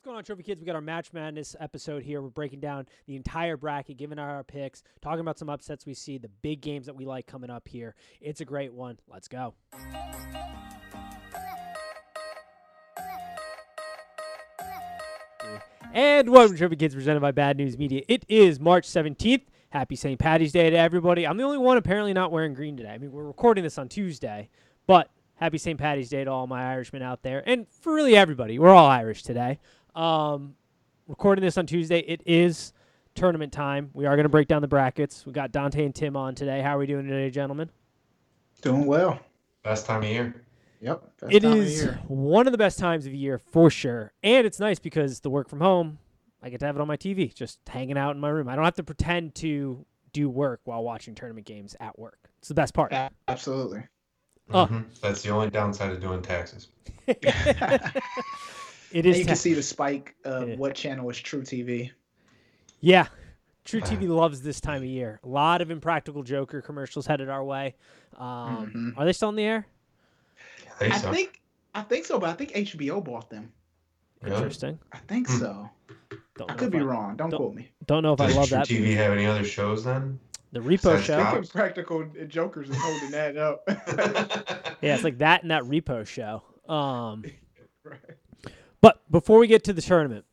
What's going on, Trophy Kids? We got our March Madness episode here. We're breaking down the entire bracket, giving our picks, talking about some upsets we see, the big games that we like coming up here. It's a great one. Let's go. And welcome to Trophy Kids presented by Bad News Media. It is March 17th. Happy St. Patty's Day to everybody. I'm the only one apparently not wearing green today. I mean, we're recording this on Tuesday, but happy St. Patty's Day to all my Irishmen out there and for really everybody. We're all Irish today. Um, recording this on Tuesday. It is tournament time. We are going to break down the brackets. We got Dante and Tim on today. How are we doing today, gentlemen? Doing well. Best time of year. Yep. best It time of year. one of the best times of year for sure. And it's nice because the work from home, I get to have it on my TV, just hanging out in my room. I don't have to pretend to do work while watching tournament games at work. It's the best part. A- Absolutely. Oh. Mhm. That's the only downside of doing taxes. it And you ta- can see the spike of Yeah. what channel is truTV. Yeah. truTV loves this time of year. A lot of Impractical Joker commercials headed our way. Um, Mhm. Are they still in the air? I think I so. think I think so, but I think HBO bought them. Really? Interesting. I think Hmm. so. Don't I could be I, wrong. Don't, don't- quote me. Don't know if I Does love True that. TV have any other shows then? The Repo Besides Show. Cops? Impractical Jokers is holding that up. Yeah, it's like that and that Repo Show. Um, Right. But before we get to the tournament,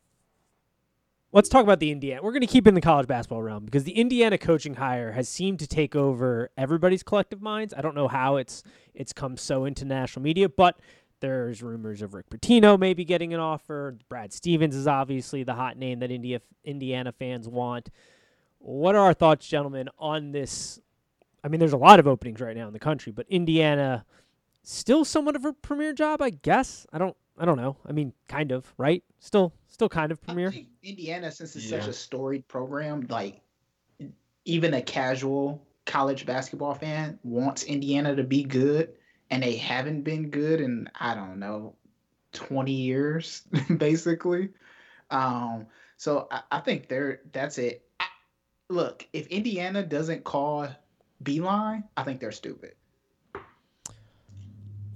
let's talk about the Indiana. We're going to keep in the college basketball realm because the Indiana coaching hire has seemed to take over everybody's collective minds. I don't know how it's it's come so into national media, but there's rumors of Rick Pitino maybe getting an offer. Brad Stevens is obviously the hot name that India Indiana fans want. What are our thoughts, gentlemen, on this? I mean, there's a lot of openings right now in the country, but Indiana still somewhat of a premier job, I guess. I don't I don't know. I mean, kind of, right? Still still kind of I premier. Indiana, since it's such a storied program, like even a casual college basketball fan wants Indiana to be good, and they haven't been good in I don't know, twenty years basically. Um, so I, I think they're that's it. I, look, if Indiana doesn't call Beilein, I think they're stupid. I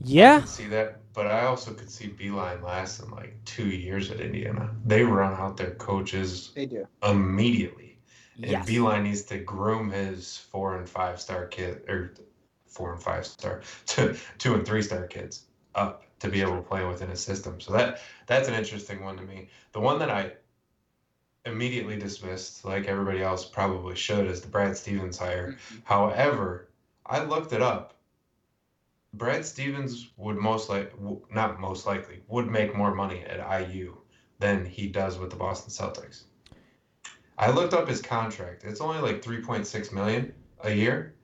Yeah. see that, but I also could see Beilein lasting like two years at Indiana. They run out their coaches They do. immediately. And Yes. Beilein needs to groom his four and five star kid or four and five star to two and three star kids up to be able to play within a system. So that that's an interesting one to me. The one that I immediately dismissed, like everybody else probably should, is the Brad Stevens hire. Mm-hmm. However, I looked it up. Brad Stevens would most like not most likely would make more money at IU than he does with the Boston Celtics. I looked up his contract. It's only like 3.6 million a year.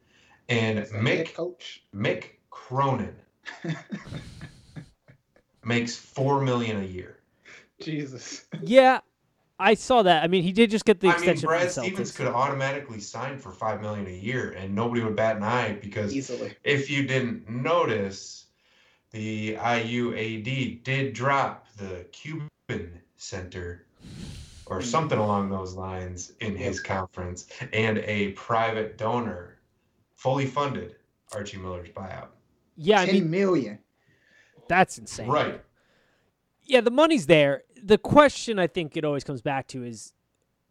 And As Mick coach. Mick Cronin makes 4 million a year. Jesus. Yeah. I saw that. I mean, he did just get the I mean, extension Brad from the Stevens Celtics. could automatically sign for 5 million a year and nobody would bat an eye because Easily. if you didn't notice, the IUAD did drop the Cuban Center or hmm. something along those lines in his conference, and a private donor fully funded Archie Miller's buyout. Yeah, I Ten mean, million. that's insane. Right. Yeah, the money's there. The question I think it always comes back to is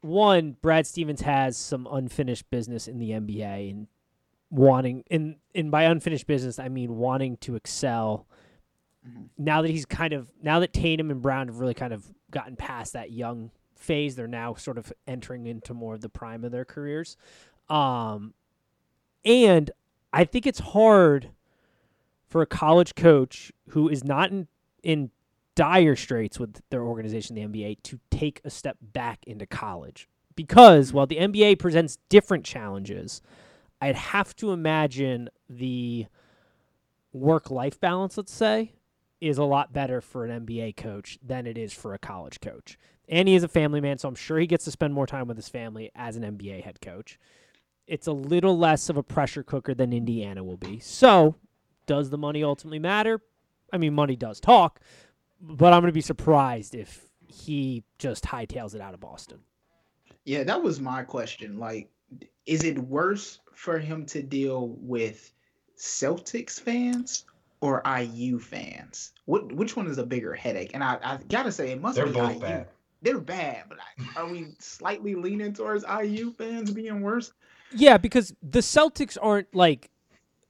one, Brad Stevens has some unfinished business in the NBA and wanting and and by unfinished business I mean wanting to excel. Mhm. Now that he's kind of now that Tatum and Brown have really kind of gotten past that young phase, they're now sort of entering into more of the prime of their careers. Um and I think it's hard for a college coach who is not in, in dire straits with their organization, the NBA, to take a step back into college. Because while the NBA presents different challenges, I'd have to imagine the work life balance, let's say, is a lot better for an NBA coach than it is for a college coach. And he is a family man, so I'm sure he gets to spend more time with his family as an NBA head coach. It's a little less of a pressure cooker than Indiana will be. So, does the money ultimately matter? I mean, money does talk, but I'm going to be surprised if he just hightails it out of Boston. Yeah, that was my question. Like, is it worse for him to deal with Celtics fans or IU fans? What which one is a bigger headache? And I, I gotta say it must They're be both IU. bad. They're bad, but I, are we slightly leaning towards IU fans being worse? Yeah, because the Celtics aren't like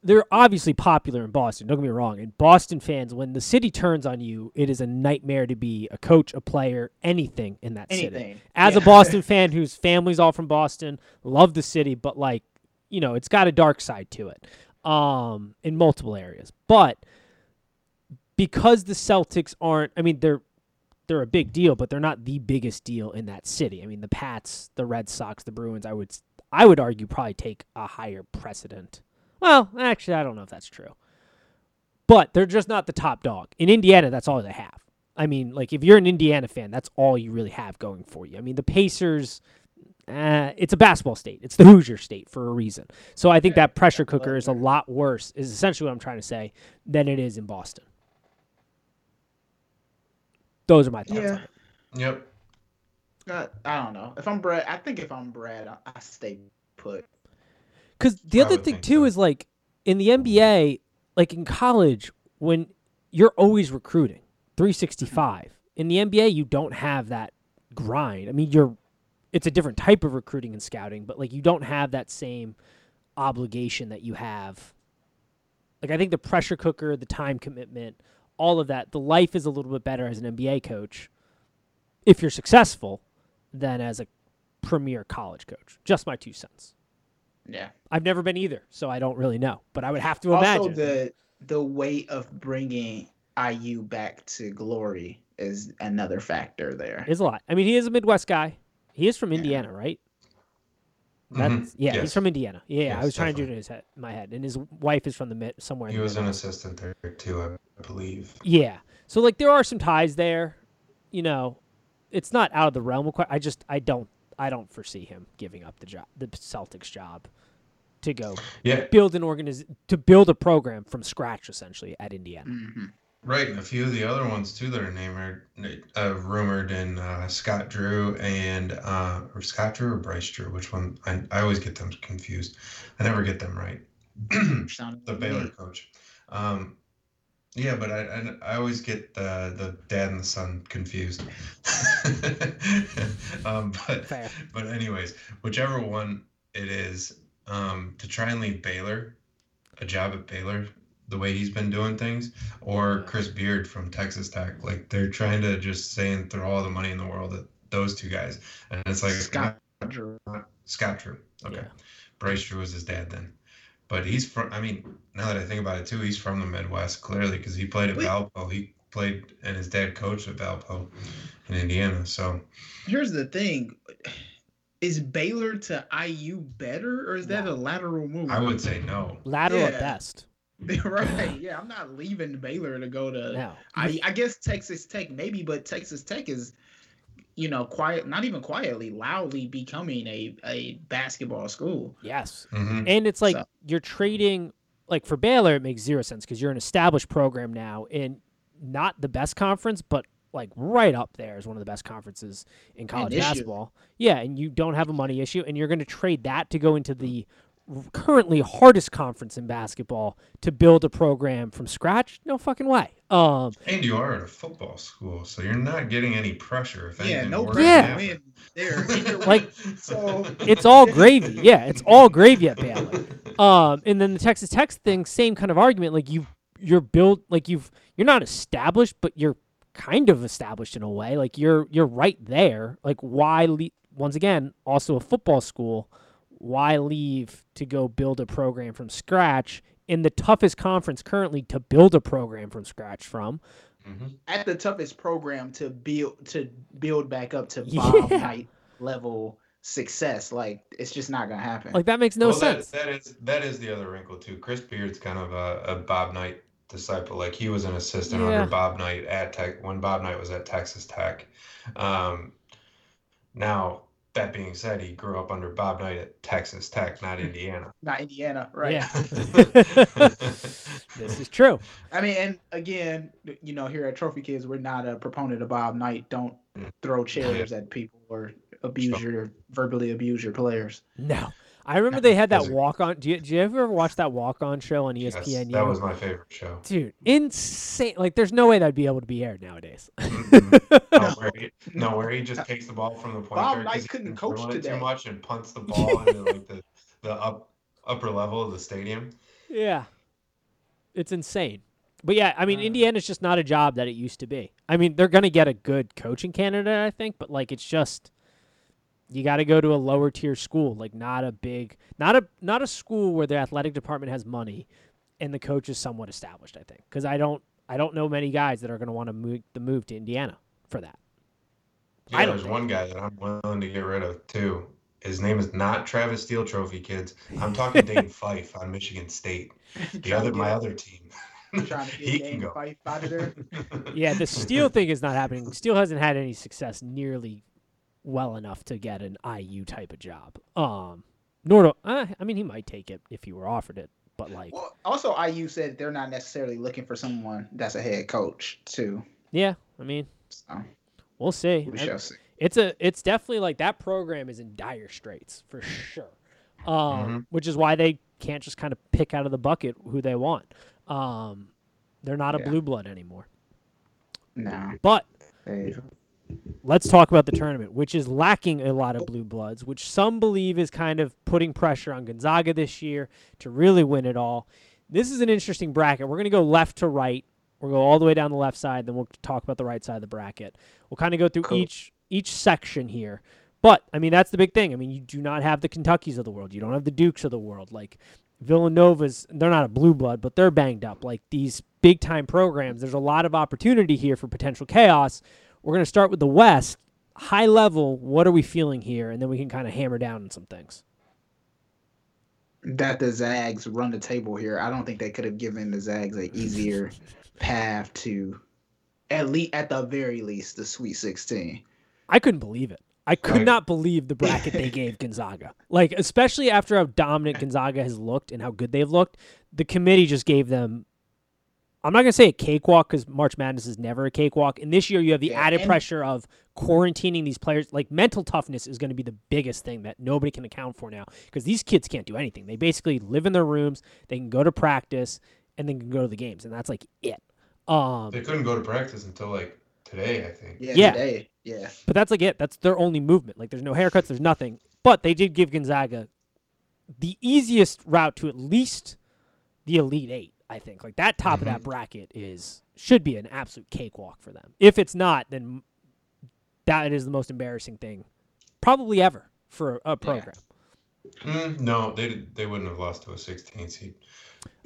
they're obviously popular in Boston. Don't get me wrong. And Boston fans, when the city turns on you, it is a nightmare to be a coach, a player, anything in that city. Anything. As a Boston fan whose family's all from Boston, love the city, but like, you know, it's got a dark side to it. Um, in multiple areas. But because the Celtics aren't I mean, they're they're a big deal, but they're not the biggest deal in that city. I mean, the Pats, the Red Sox, the Bruins, I would I would argue probably take a higher precedent. Well, actually, I don't know if that's true. But they're just not the top dog. In Indiana, that's all they have. I mean, like if you're an Indiana fan, that's all you really have going for you. I mean, the Pacers uh, it's a basketball state. It's the Hoosier state for a reason. So I think that pressure cooker is a lot worse, is essentially what I'm trying to say, than it is in Boston. Those are my thoughts. Yeah. on it. Yep. Uh, I don't know. If I'm Brad, I think if I'm Brad, I, I stay put. Because the I other thing too so. is like in the NBA, like in college, when you're always recruiting 365. Mm-hmm. In the NBA, you don't have that grind. I mean, you're it's a different type of recruiting and scouting, but like you don't have that same obligation that you have. Like I think the pressure cooker, the time commitment, all of that, the life is a little bit better as an NBA coach if you're successful than as a premier college coach. Just my two cents. Yeah. I've never been either, so I don't really know. But I would have to Also, imagine. the the weight of bringing IU back to glory is another factor there. It's a lot. I mean, he is a Midwest guy. He is from Yeah. Indiana, right? Mhm. That's yeah, he's from Indiana. Yeah, I Yes, was trying to do it in his head, my head, and his wife is from the mid somewhere. in He the was an assistant there too, I believe. Yeah, so like there are some ties there. You know, it's not out of the realm of. que- I just I don't I don't foresee him giving up the job, the Celtics job, to go Yeah, build an organiz to build a program from scratch essentially at Indiana. hmm right. And a few of the other ones too that are named are uh, rumored in uh, Scott Drew and uh, or Scott Drew or Bryce Drew. Which one? I, I always get them confused. I never get them right. the Baylor coach. Um, yeah, but I, I I always get the the dad and the son confused. um, but Fair. but anyways, whichever one it is, um, to try and leave Baylor, a job at Baylor, the way he's been doing things, or Chris Beard from Texas Tech, like they're trying to just say and throw all the money in the world at those two guys, and it's like Scott Drew. Scott Drew. Okay. Yeah. Bryce Drew was his dad then. But he's from, I mean, now that I think about it too, he's from the Midwest, clearly, because he played at Wait. Valpo. He played, and his dad coached at Valpo in Indiana. So, Here's the thing: is Baylor to IU better, or is that No. a lateral move? I would say no. Lateral Yeah. best. right. Yeah, I'm not leaving Baylor to go to. No. I, I guess Texas Tech maybe, but Texas Tech is, you know, quiet, not even quietly, loudly becoming a a basketball school. Yes. hmm And it's like So- you're trading like for Baylor it makes zero sense because you're an established program now in not the best conference, but like right up there is one of the best conferences in college issue. basketball. Yeah, and you don't have a money issue and you're going to trade that to go into the r- currently hardest conference in basketball to build a program from scratch? No fucking way. Um And you are at a football school, so you're not getting any pressure. If Yeah, anything, no worse Yeah. than win there. Like, so it's all gravy. Yeah, it's all gravy at Baylor. Um, and then the Texas Tech thing, same kind of argument. Like you, you're built like you've you're not established, but you're kind of established in a way. Like you're you're right there. Like why? Le- once again, also a football school. Why leave to go build a program from scratch in the toughest conference currently to build a program from scratch from? Mhm. at the toughest program to build to build back up to Bob Yeah. Knight level success, like it's just not gonna happen. Like that makes no well, that- sense. that is that is the other wrinkle too. Chris Beard's kind of a, a Bob Knight disciple. Like he was an assistant Yeah. under Bob Knight at Tech when Bob Knight was at Texas Tech. Um, now that being said, he grew up under Bob Knight at Texas Tech, not hmm. Indiana. not Indiana, right? Yeah. this is true. I mean, and again, you know, here at Trophy Kids, we're not a proponent of Bob Knight. Don't hmm. throw chairs at people or abuse your verbally abuse your players. No. I remember they had that walk on. Do you, did you ever watch that walk on show on E Yes, ESPN? that was my favorite show. Dude, insane! Like, there's no way that'd be able to be aired nowadays. No, where he, no, where he just takes the ball from the point Bob guard 'cause Knight he's couldn't been coach it today. too much and punts the ball into like the, the up upper level of the stadium. yeah, it's insane. But yeah, I mean, Uh. Indiana's just not a job that it used to be. I mean, they're gonna get a good coaching candidate, I think, but like, it's just you got to go to a lower tier school, like not a big, not a not a school where the athletic department has money and the coach is somewhat established. I think because I don't I don't know many guys that are gonna want to move the move to Indiana for that. Yeah, don't there's think- one guy that I'm willing to get rid of too. His name is not Travis Steele Trophy, kids. I'm talking Dane Fife on Michigan State. The other, my other team. Trying to he get can go. Fife out of there. Yeah, the Steele thing is not happening. Steele hasn't had any success nearly well enough to get an IU type of job. Um, nor do uh, I mean he might take it if he were offered it, but like Well, also IU said they're not necessarily looking for someone that's a head coach too. yeah, I mean So we'll see. we shall see. it's a it's definitely like that program is in dire straits for sure. Um, Mhm. which is why they can't just kind of pick out of the bucket who they want. Um, they're not a Yeah. blue blood anymore. No. But They, let's talk about the tournament, which is lacking a lot of blue bloods, which some believe is kind of putting pressure on Gonzaga this year to really win it all. This is an interesting bracket. We're going to go left to right. We'll go all the way down the left side, then we'll talk about the right side of the bracket. We'll kind of go through Cool. each each section here. But I mean, that's the big thing. I mean, you do not have the Kentuckys of the world. You don't have the Dukes of the world. Like Villanova's, they're not a blue blood, but they're banged up. Like these big time programs, there's a lot of opportunity here for potential chaos. We're going to start with the West. High level, what are we feeling here? And then we can kind of hammer down on some things. that the Zags run the table here. I don't think they could have given the Zags an easier path to at least at the very least the Sweet 16. I couldn't believe it. I could not believe the bracket they gave Gonzaga. Like, especially after how dominant Gonzaga has looked and how good they've looked, the committee just gave them. I'm not gonna say a cakewalk because March Madness is never a cakewalk. And this year you have the Yeah, added and- pressure of quarantining these players. Like mental toughness is going to be the biggest thing that nobody can account for now because these kids can't do anything. They basically live in their rooms. They can go to practice and then can go to the games, and that's like it. Um, They couldn't go to practice until like today, I think. Yeah, Yeah. today. Yeah. But that's like it. That's their only movement. Like there's no haircuts, there's nothing. But they did give Gonzaga the easiest route to at least the Elite Eight, I think. Like that top of that Mhm. bracket is should be an absolute cakewalk for them. If it's not, then that is the most embarrassing thing probably ever for a program. Mm, no, they did- they wouldn't have lost to a 16 seed.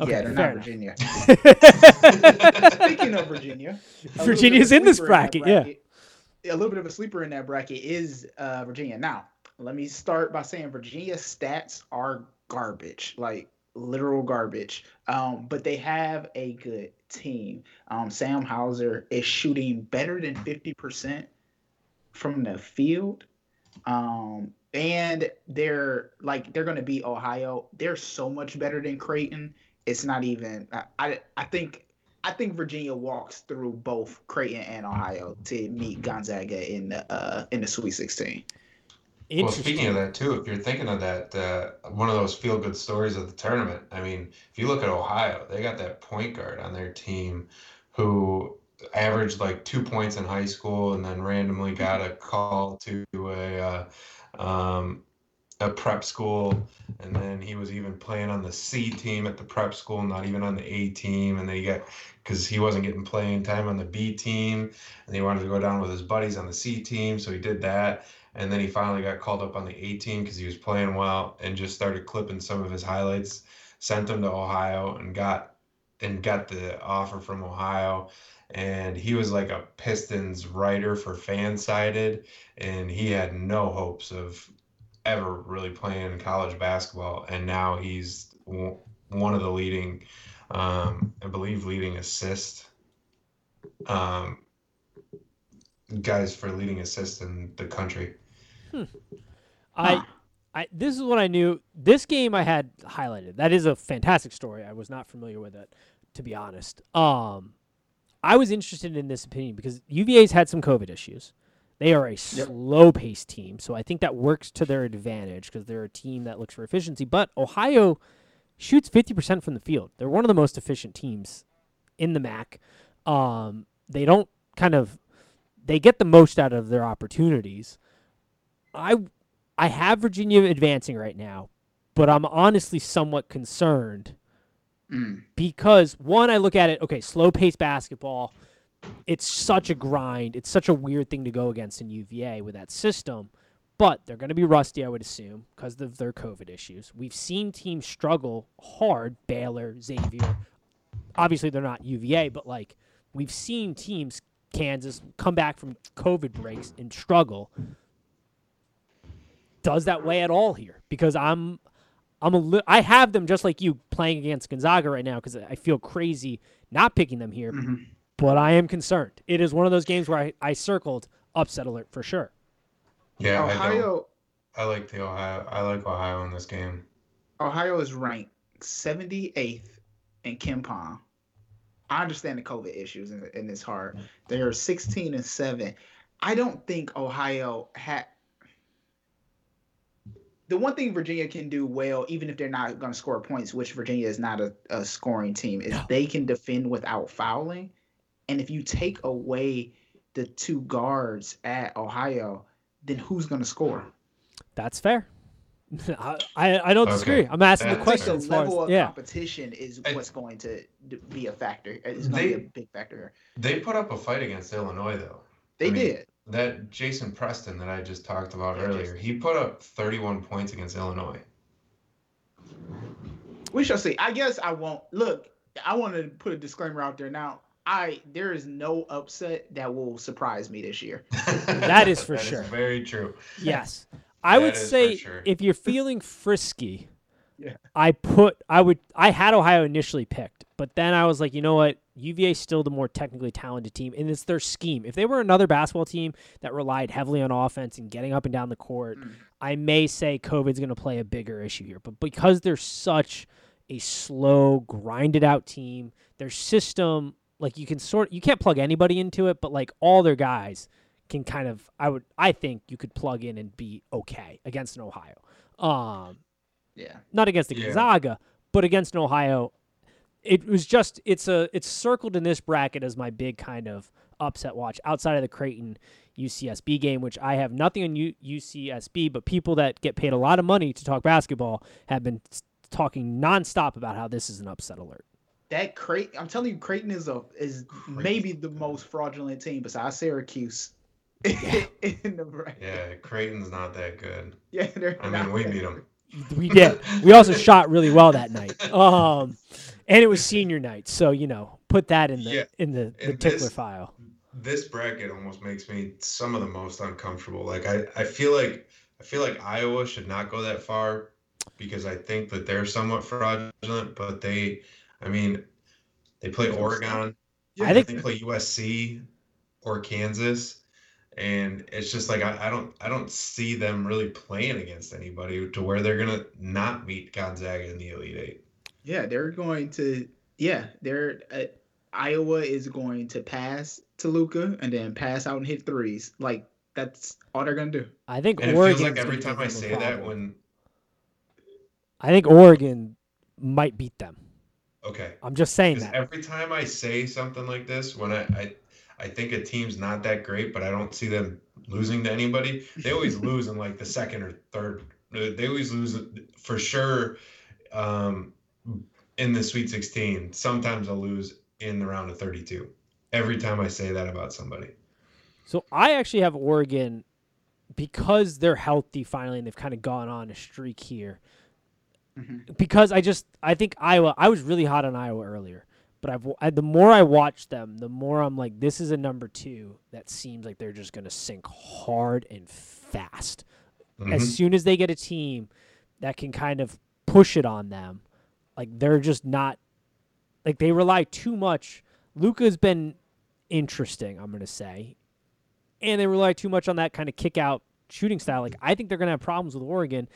Okay, yeah, they're not enough. Virginia. Speaking of Virginia, a little bit of a Virginia's in this sleeper that bracket, yeah. A little bit of a sleeper in that bracket is uh, Virginia. Now, let me start by saying Virginia stats are garbage, like literal garbage. Um, but they have a good team. Um, Sam Hauser is shooting better than fifty percent from the field. Um, and they're like they're gonna beat Ohio. They're so much better than Creighton. It's not even. I I, think I think Virginia walks through both Creighton and Ohio to meet Gonzaga in the uh in the Sweet Sixteen. Well, speaking of that too, if you're thinking of that, uh, one of those feel-good stories of the tournament. I mean, if you look at Ohio, they got that point guard on their team who averaged like two points in high school, and then randomly got a call to a uh, um, a prep school, and then he was even playing on the C team at the prep school, not even on the A team, and then he got because he wasn't getting playing time on the B team, and he wanted to go down with his buddies on the C team, so he did that and then he finally got called up on the 18 because he was playing well and just started clipping some of his highlights. Sent him to ohio and got and got the offer from ohio. And he was like a pistons writer for fansided. And he had no hopes of ever really playing college basketball. And now he's one of the leading um, i believe leading assist um, guys for leading assist in the country I, Huh. I this is what I knew. This game I had highlighted. That is a fantastic story. I was not familiar with it, to be honest. Um, I was interested in this opinion because UVA's had some COVID issues. They are a slow paced team. So I think that works to their advantage because they're a team that looks for efficiency. But Ohio shoots 50% from the field. They're one of the most efficient teams in the MAC. Um, they don't kind of they get the most out of their opportunities. I I have Virginia advancing right now, but I'm honestly somewhat concerned Mm. because one, I look at it, okay, slow paced basketball. It's such a grind. It's such a weird thing to go against in UVA with that system. But they're going to be rusty, I would assume, because of their COVID issues. We've seen teams struggle hard. Baylor, Xavier. Obviously, they're not UVA, but like we've seen teams, Kansas, come back from COVID breaks and struggle. Does that weigh at all here? Because I'm I'm a li- I have them just like you playing against Gonzaga right now because I feel crazy not picking them here, Mhm. but I am concerned. It is one of those games where I, I circled upset alert for sure. Yeah, Ohio, I like the Ohio. I like Ohio in this game. Ohio is ranked 78th in KenPom. I understand the COVID issues and, and it's hard. They are 16 and 7. I don't think Ohio had. The one thing Virginia can do well, even if they're not going to score points, which Virginia is not a, a scoring team, is No. they can defend without fouling. And if you take away the two guards at Ohio, then who's going to score? That's fair. I, I I don't Okay. disagree. I'm asking That's the question. the level as- of yeah, competition is I- what's going to be a factor. It's going to be a They- big factor. They put up a fight against Illinois, though. They I mean, did. That Jason Preston that I just talked about Yeah, earlier, Jason. he put up 31 points against Illinois. We shall see. I guess I won't look. I want to put a disclaimer out there now. I there is no upset that will surprise me this year. That is for That sure. very true. yes. I That would say sure. if you're feeling frisky, Yeah. I put I would I had Ohio initially picked, but then I was like, you know what? UVA is still the more technically talented team, and it's their scheme. If they were another basketball team that relied heavily on offense and getting up and down the court, Mm. I may say COVID's going to play a bigger issue here. But because they're such a slow, grinded out team, their system, like you can sort, you can't plug anybody into it, but like all their guys can kind of, I would, I think you could plug in and be okay against an Ohio. Um, Yeah. not against the Yeah. Gonzaga, but against an Ohio. It was just it's a it's circled in this bracket as my big kind of upset watch outside of the Creighton UCSB game, which I have nothing on U- UCSB, but people that get paid a lot of money to talk basketball have been s- talking nonstop about how this is an upset alert. That Creighton, I'm telling you, Creighton is a is maybe the most fraudulent team besides Syracuse. Yeah. in the bracket. Yeah, Creighton's not that good. Yeah, they're I mean, we beat them. We did. We also shot really well that night. Um, and it was senior night, so you know, put that in the Yeah. in the, the tickler this- file. This bracket almost makes me some of the most uncomfortable. Like I, I feel like I feel like Iowa should not go that far because I think that they're somewhat fraudulent, but they I mean they play Oregon, I think they play USC or Kansas. And it's just like I, I don't I don't see them really playing against anybody to where they're gonna not meet Gonzaga in the Elite Eight. Yeah, they're going to. Yeah, they're. Uh, Iowa is going to pass to Luka and then pass out and hit threes. Like that's all they're gonna do. I think And it Oregon. feels like every time I say that when I think Oregon might beat them. okay. I'm just saying that. every time I say something like this, when I, I I think a team's not that great, but I don't see them losing to anybody. They always lose in like the second or third. They always lose for sure um, in the Sweet 16. Sometimes they'll lose in the round of 32. Every time I say that about somebody. So I actually have Oregon because they're healthy finally and they've kind of gone on a streak here. Mhm. Because I just I think Iowa. I was really hot on Iowa earlier, but I've I, the more I watch them, the more I'm like, this is a number two that seems like they're just gonna sink hard and fast. Mhm. as soon as they get a team that can kind of push it on them, like they're just not like they rely too much. Luka's been interesting, I'm gonna say, and they rely too much on that kind of kick out shooting style. Like I think they're gonna have problems with Oregon,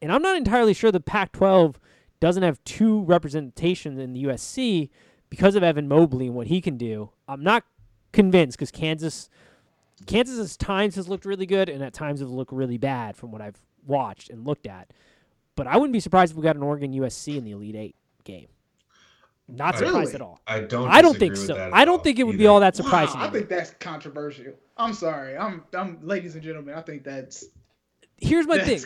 and I'm not entirely sure the Pac-12 doesn't have two representations in the USC because of Evan Mobley and what he can do. I'm not convinced because Kansas Kansas at times has looked really good, and at times has looked really bad from what I've watched and looked at. But I wouldn't be surprised if we got an Oregon USC in the Elite Eight game. Not surprised Really? at all. I don't. I don't think so. I don't think it would be all that surprising. Wow, I think that's controversial. I'm sorry. I'm, I'm, ladies and gentlemen. I think that's. Here's my thing.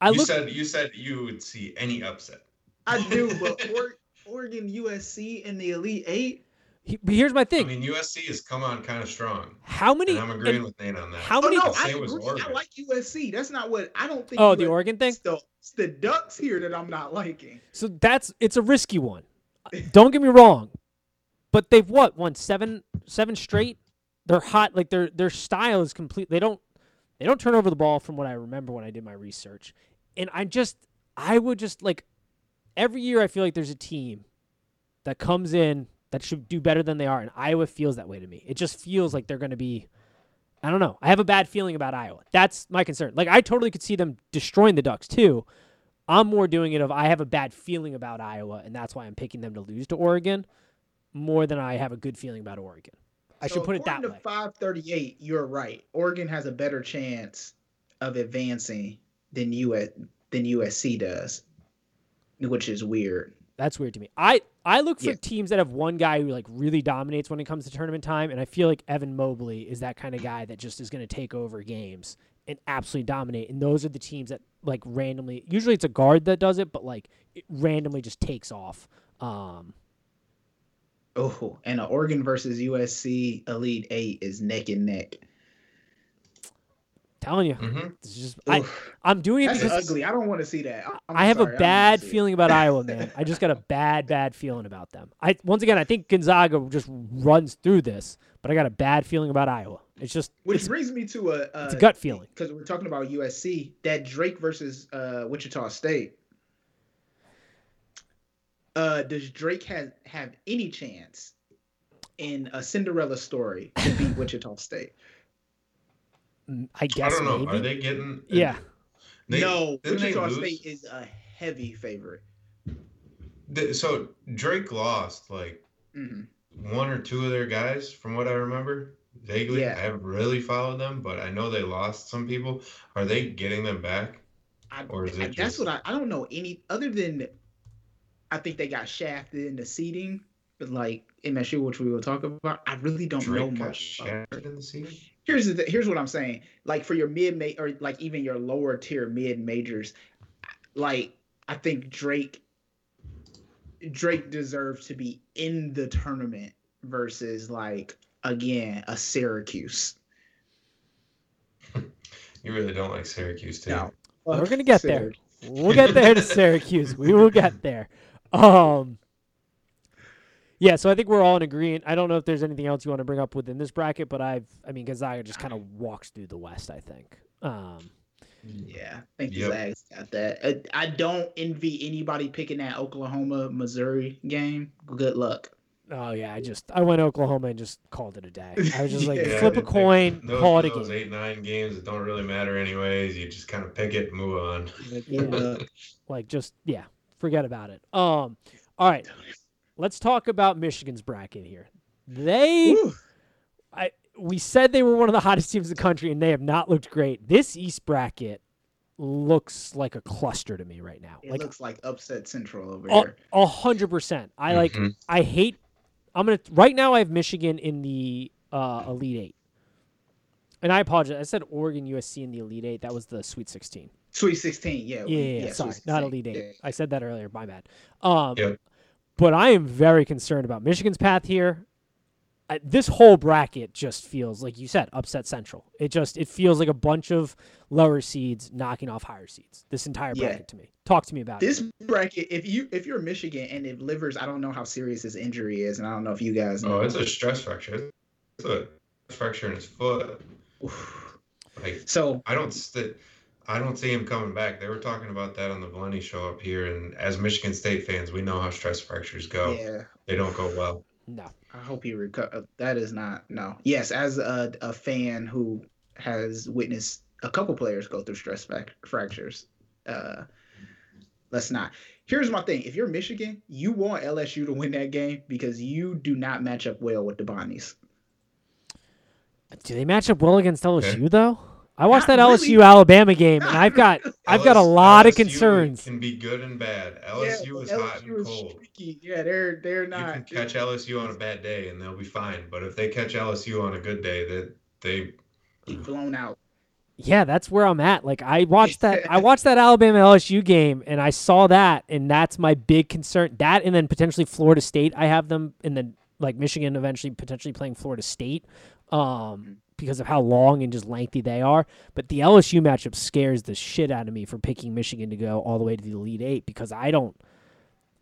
I you look. said you said you would see any upset. I do, but or, Oregon USC in the Elite Eight. he- but here's my thing. I mean, USC has come on kind of strong, how many? and I'm agreeing and with Nate on that. how Oh many? no, the I was agree. I like USC. That's not what I don't think. oh, the US Oregon thing. It's the, it's the Ducks here that I'm not liking. So that's it's a risky one. Don't get me wrong, but they've what won seven seven straight. They're hot. Like their their style is complete. They don't they don't turn over the ball from what I remember when I did my research. And I just I would just like every year I feel like there's a team that comes in that should do better than they are, and Iowa feels that way to me. It just feels like they're going to be. I don't know. I have a bad feeling about Iowa. That's my concern. Like I totally could see them destroying the Ducks too. I'm more doing it of I have a bad feeling about Iowa, and that's why I'm picking them to lose to Oregon more than I have a good feeling about Oregon. I So should put it that according way. to 538, you're right. Oregon has a better chance of advancing than US than USC does, which is weird. That's weird to me. I I look for Yeah. teams that have one guy who like really dominates when it comes to tournament time, and I feel like Evan Mobley is that kind of guy that just is going to take over games and absolutely dominate. And those are the teams that like randomly. Usually it's a guard that does it, but like it randomly just takes off. Um, Oh, and a Oregon versus USC Elite Eight is neck and neck. Telling you, hmm it's just I I'm doing it that's because ugly. I don't want to see that. I- I'm I have sorry, a bad feeling about Iowa, man. I just got a bad, bad feeling about them. I once again, I think Gonzaga just runs through this, but I got a bad feeling about Iowa. It's just Which it's, brings me to a, a it's a gut feeling. because we're talking about USC. That Drake versus uh, Wichita State. Uh, does Drake have have any chance in a Cinderella story to beat Wichita State? Mm, guess. I don't know. maybe. Are they getting? Yeah. They, no, didn't they Wichita? State is a heavy favorite. Th- So Drake lost like hmm one or two of their guys, from what I remember. Vaguely, Yeah. I haven't really followed them, but I know they lost some people. Are they getting them back? I, Or is it I- that's what I, I don't know any other than I think they got shafted in the seating, but like MSU, which we will talk about. I really don't know Drake got much. about shafted in the season. here's the th- here's what I'm saying. Like for your mid ma- or like even your lower tier mid majors, like I think Drake Drake deserves to be in the tournament versus like again a Syracuse. You really don't like Syracuse, too. No. We're gonna get there. We'll get there to Syracuse. We will get there. Um. Yeah, so I think we're all in agreement. I don't know if there's anything else you want to bring up within this bracket, but I've, I mean, Gonzaga just kind of walks through the West. I think. Um, Yeah, I think Yep. Zag's got that. Uh, I don't envy anybody picking that Oklahoma Missouri game. Good luck. oh yeah, I just I went Oklahoma and just called it a day. I was just like, Yeah, flip a coin, those, call it a those game. eight nine games that don't really matter anyways. You just kind of pick it and move on. Yeah. like just yeah, forget about it. Um, all right, let's talk about Michigan's bracket here. They, Woo. I we said they were one of the hottest teams in the country, and they have not looked great. This East bracket looks like a cluster to me right now. It like looks like upset central over a here. a hundred percent. I like. Mhm. I hate. I'm gonna right now. I have Michigan in the uh, Elite Eight, and I apologize. I said Oregon, USC in the Elite Eight. That was the Sweet Sixteen. Sweet sixteen, yeah. Yeah, yeah, yeah, sorry, not 16, Elite Eight. yeah. I said that earlier. My bad. Um, Yep. But I am very concerned about Michigan's path here. I, this whole bracket just feels like you said upset central. It just it feels like a bunch of lower seeds knocking off higher seeds. This entire Yeah. bracket to me. Talk to me about This it. bracket, if you if you're Michigan and if Livers, I don't know how serious his injury is, and I don't know if you guys oh, know. Oh, it's a stress fracture. It's a fracture in his foot. Oof. Like so I don't st- I don't see him coming back. They were talking about that on the Valenti show up here, and as Michigan State fans, we know how stress fractures go. yeah, They don't go well. No. I hope he recover. That is not no. Yes, as a a fan who has witnessed a couple players go through stress fac- fractures, uh, let's not. Here's my thing: if you're Michigan, you want LSU to win that game because you do not match up well with the Bonnies. Do they match up well against LSU Okay. though? I watched Not that really. LSU Alabama game, and I've got I've got a LS lot of concerns. Can be good and bad. LSU is hot and cold. streaky. Yeah, they're they're not. You can catch LSU on a bad day and they'll be fine. But if they catch LSU on a good day, that they get blown out. Yeah, that's where I'm at. Like I watched that I watched that Alabama LSU game and I saw that and that's my big concern. That and then potentially Florida State. I have them and then like Michigan eventually potentially playing Florida State. Um because of how long and just lengthy they are. But the LSU matchup scares the shit out of me for picking Michigan to go all the way to the Elite Eight because I don't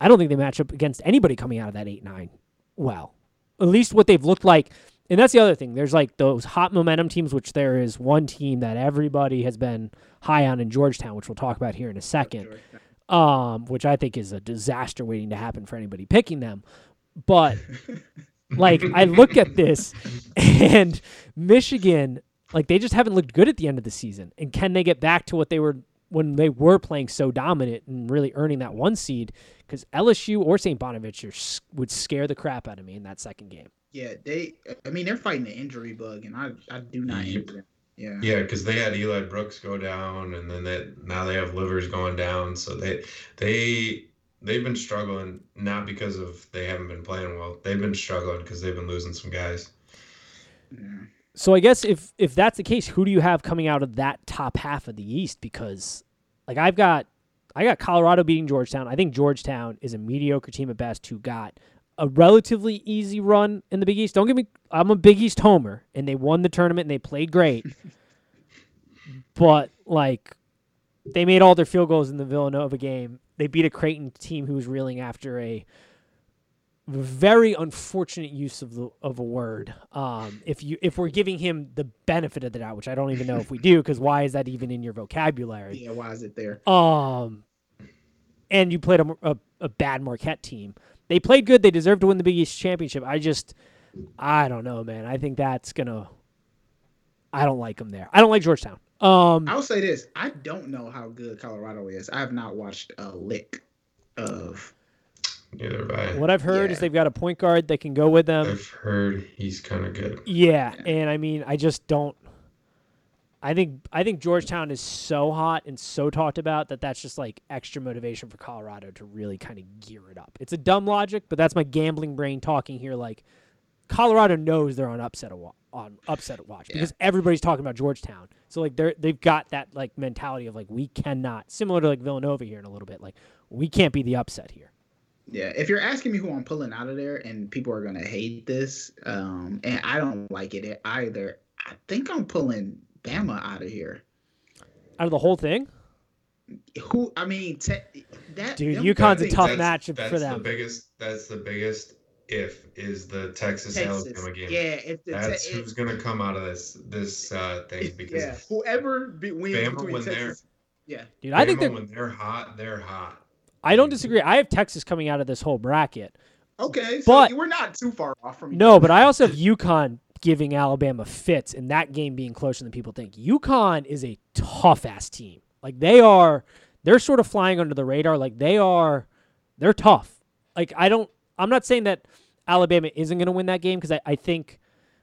I don't think they match up against anybody coming out of that eight nine well. At least what they've looked like and that's the other thing. There's like those hot momentum teams, which there is one team that everybody has been high on in Georgetown, which we'll talk about here in a second, um, which I think is a disaster waiting to happen for anybody picking them. But like I look at this and Michigan, like they just haven't looked good at the end of the season. And can they get back to what they were when they were playing so dominant and really earning that one seed? Because LSU or St. Bonaventure would scare the crap out of me in that second game. Yeah, they. I mean, they're fighting the injury bug, and I I do not mm-hmm. envy them. Yeah. yeah, because they had Eli Brooks go down, and then that now they have Livers going down. So they they they've been struggling not because of they haven't been playing well. They've been struggling because they've been losing some guys. So I guess if if that's the case, who do you have coming out of that top half of the East? Because like I've got I got Colorado beating Georgetown. I think Georgetown is a mediocre team at best who got a relatively easy run in the Big East. Don't get me I'm a Big East homer and they won the tournament and they played great. but like they made all their field goals in the Villanova game. They beat a Creighton team who was reeling after a very unfortunate use of the of a word. Um, if you if we're giving him the benefit of the doubt, which I don't even know if we do, because why is that even in your vocabulary? Yeah. Why is it there? Um, and you played a, a, a bad Marquette team. They played good. They deserved to win the Big East championship. I just, I don't know, man. I think that's gonna. I don't like them there. I don't like Georgetown. Um, I'll say this: I don't know how good Colorado is. I have not watched a lick of. Neither have I. what I've heard is they've got a point guard that can go with them. I've heard he's kind of good. Yeah, Yeah. and I mean, I just don't. I think I think Georgetown is so hot and so talked about that that's just like extra motivation for Colorado to really kind of gear it up. It's a dumb logic, but that's my gambling brain talking here. Like Colorado knows they're on upset a wa- on upset watch Yeah. because everybody's talking about Georgetown. So like they're they've got that like mentality of like we cannot similar to like Villanova here in a little bit like we can't be the upset here. Yeah, if you're asking me who I'm pulling out of there, and people are gonna hate this, um, and I don't like it either. I think I'm pulling Bama out of here. Out of the whole thing, Who? I mean, te- that Dude, them UConn's a guys- tough That's- matchup that's for the them. biggest. That's the biggest. If is the Texas, Texas. Alabama game. Yeah, if the That's te- who's gonna come out of this this uh, thing because yeah, whoever be, wins Bama between when they're- Texas. Yeah, dude. I think Bama, they're when they're hot, they're hot. I don't disagree. I have Texas coming out of this whole bracket. okay, so But- we're not too far off from each No, but I also have UConn giving Alabama fits and that game being closer than people think. UConn is a tough ass team. Like they are they're sort of flying under the radar. Like they are they're tough. Like I don't I'm not saying that Alabama isn't gonna win that game because I, I think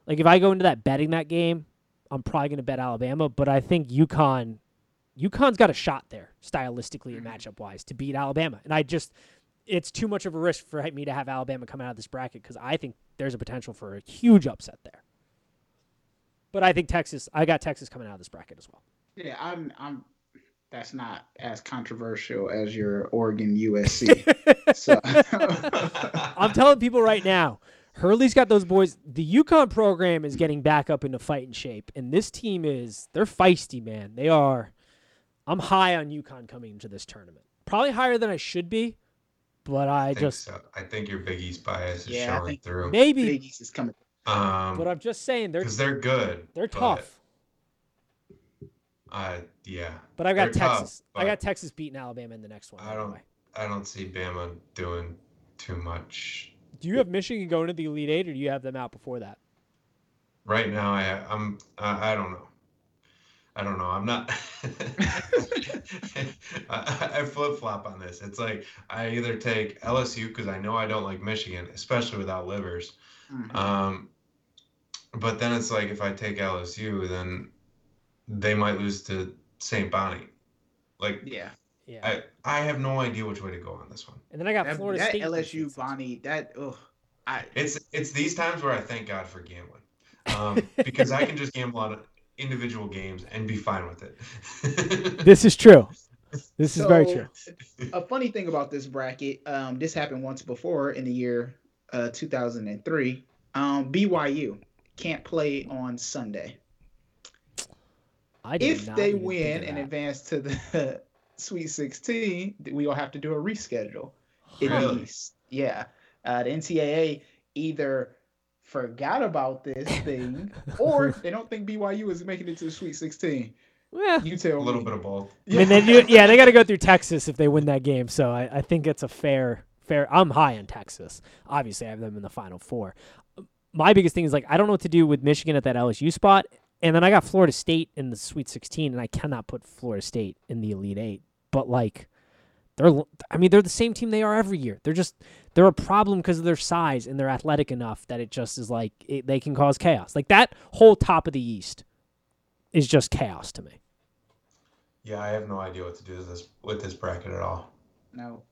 like if I go into that betting that game, I'm probably gonna bet Alabama, but I think UConn UConn's got a shot there, stylistically and mm-hmm. matchup wise, to beat Alabama. And I just it's too much of a risk for me to have Alabama come out of this bracket because I think there's a potential for a huge upset there. But I think Texas, I got Texas coming out of this bracket as well. yeah, I'm. I'm. That's not as controversial as your Oregon USC. so, I'm telling people right now, Hurley's got those boys. The UConn program is getting back up into fighting shape, and this team is they're feisty, man. They are. I'm high on UConn coming into this tournament. Probably higher than I should be, but I, I just so. I think your Big East bias is Yeah, I showing through. maybe. Big East is coming. Um, But I'm just saying they're because they're good. they're but, tough. Uh, yeah, But I've got they're tough, Texas. I got Texas beating Alabama in the next one. I don't- way. I don't see Bama doing too much Do you have Michigan going to the Elite Eight, or do you have them out before that? right now. I I'm I, I don't know. I don't know. I'm not. I, I flip flop on this. It's like I either take LSU because I know I don't like Michigan, especially without Livers, Mhm. um, but then it's like if I take LSU, then they might lose to St. Bonnie. Like Yeah. Yeah. I, I have no idea which way to go on this one. and then I got That, Florida that State. LSU defense. Bonnie, that ugh. I It's it's these times where I thank God for gambling, um, because I can just gamble on individual games and be fine with it. This is true. This is very true. a funny thing about this bracket, um, this happened once before in the year uh, 2003. Um, BYU can't play on Sunday. I If not they win and advance to the Sweet 16, we will have to do a reschedule in the Really? East. Yeah, uh, the NCAA either forgot about this thing or they don't think BYU is making it to the Sweet 16. Yeah. You a little me. bit of both. I mean, they do, yeah, they got to go through Texas if they win that game. So I, I think it's a fair, fair. I'm high on Texas. Obviously, I have them in the Final Four. My biggest thing is like I don't know what to do with Michigan at that LSU spot, and then I got Florida State in the Sweet 16, and I cannot put Florida State in the Elite Eight. But like, they're I mean, they're the same team they are every year. They're just they're a problem because of their size and they're athletic enough that it just is like it, they can cause chaos. Like that whole top of the East is just chaos to me. Yeah, I have no idea what to do with this with this bracket at all. No.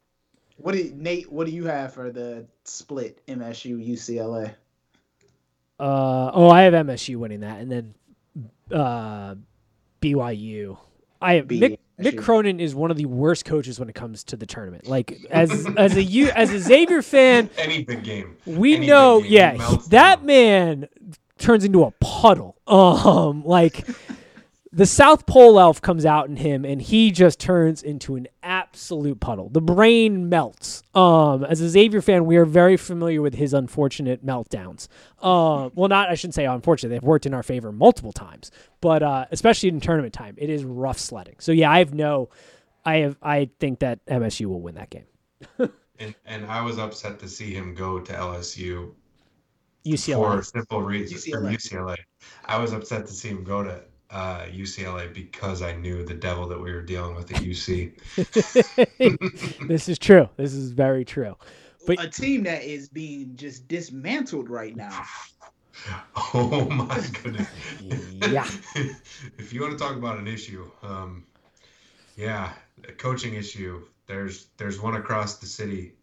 What do you, Nate? What do you have for the split MSU UCLA? Uh oh, I have MSU winning that, and then uh, BYU. I have Mick, Mick Cronin is one of the worst coaches when it comes to the tournament. Like as as a you as a Xavier fan, Any big game. we Any know, game, yeah, melts that down. man turns into a puddle. Um, like the South Pole elf comes out in him, and he just turns into an absolute puddle. The brain melts. Um, as a Xavier fan, we are very familiar with his unfortunate meltdowns. Uh, well, not I shouldn't say unfortunate. They've worked in our favor multiple times, but uh, especially in tournament time, it is rough sledding. So yeah, I have no. I have. I think that MSU will win that game. And and I was upset to see him go to LSU UCLA. for simple reasons. Or UCLA. UCLA. I was upset to see him go to uh, UCLA because I knew the devil that we were dealing with at UC. this is true. This is very true. But- a team that is being just dismantled right now. Oh my goodness. Yeah. if you want to talk about an issue, um, yeah, a coaching issue. There's there's one across the city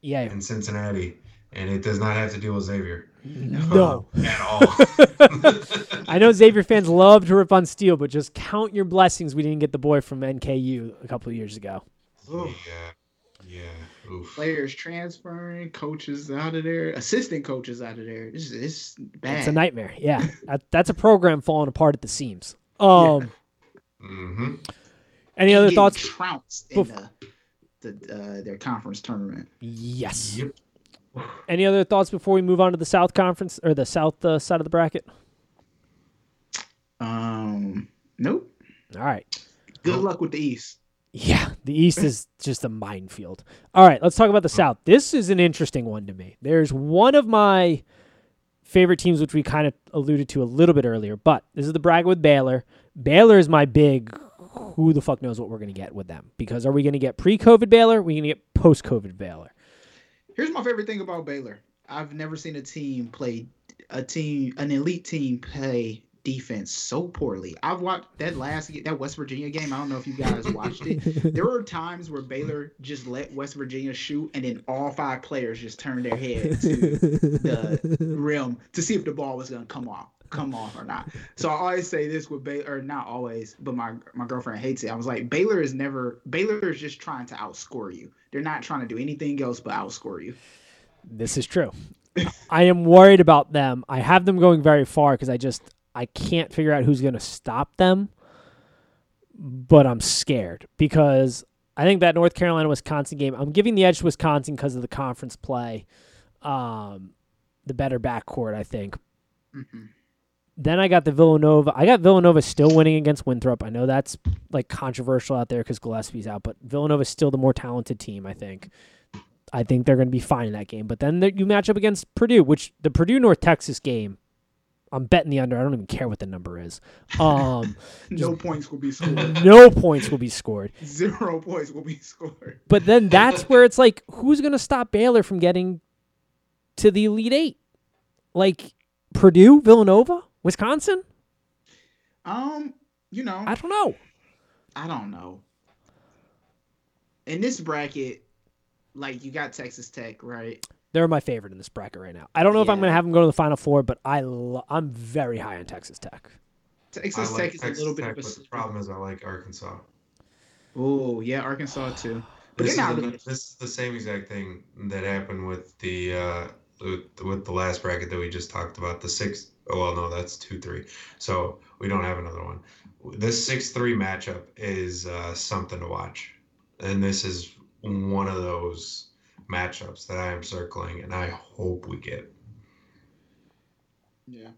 Yeah. in Cincinnati, and it does not have to deal with Xavier No. um, at all. I know Xavier fans love to rip on Steele, but just count your blessings we didn't get the boy from NKU a couple of years ago. Oof. yeah, yeah. Oof. Players transferring, coaches out of there, assistant coaches out of there. It's, it's bad. It's a nightmare. Yeah. That, that's a program falling apart at the seams. Um hmm any other thoughts? Trounced in Bef- the, the uh, their conference tournament. Yes. Yep. Any other thoughts before we move on to the South Conference or the South uh, side of the bracket? Um, nope. All right. Good luck with the East. Yeah, the East is just a minefield. All right, let's talk about the South. This is an interesting one to me. There's one of my favorite teams, which we kind of alluded to a little bit earlier, but this is the bracket with Baylor. Baylor is my big. Who the fuck knows what we're going to get with them? Because are we going to get pre-COVID Baylor? Are we going to get post-COVID Baylor? Here's my favorite thing about Baylor. I've never seen a team play a team an elite team play defense so poorly. I've watched that last that West Virginia game. I don't know if you guys watched it. There were times where Baylor just let West Virginia shoot, and then all five players just turned their head to the rim to see if the ball was gonna come off, come off or not. So I always say this with Baylor, or not always, but my my girlfriend hates it. I was like, Baylor is never Baylor is just trying to outscore you. They're not trying to do anything else but outscore you. This is true. I am worried about them. I have them going very far because I just I can't figure out who's going to stop them. But I'm scared because I think that North Carolina Wisconsin game. I'm giving the edge to Wisconsin because of the conference play, um, the better backcourt. I think. hmm Then I got the Villanova. I got Villanova still winning against Winthrop. I know that's like controversial out there because Gillespie's out, but Villanova's still the more talented team. I think. I think they're going to be fine in that game. But then you match up against Purdue, which the Purdue North Texas game, I'm betting the under. I don't even care what the number is. Um, No points will be scored. no points will be scored. Zero points will be scored. But then that's where it's like, who's going to stop Baylor from getting to the Elite Eight? Like, Purdue, Villanova, Wisconsin. Um, you know, I don't know. I don't know. In this bracket, like you got Texas Tech, right? They're my favorite in this bracket right now. I don't know if I'm going to have them go to the Final Four, but I lo- I'm very high on Texas Tech. Texas I Tech is Texas a little bit Tech, of a. but the problem is I like Arkansas. Oh yeah, Arkansas too. But This is, not the, really. this is the same exact thing that happened with the uh, with, with the last bracket that we just talked about. The six oh well, no, that's two three. So we don't have another one. This six three matchup is uh, something to watch, and this is one of those matchups that I am circling, and I hope we get. Yeah.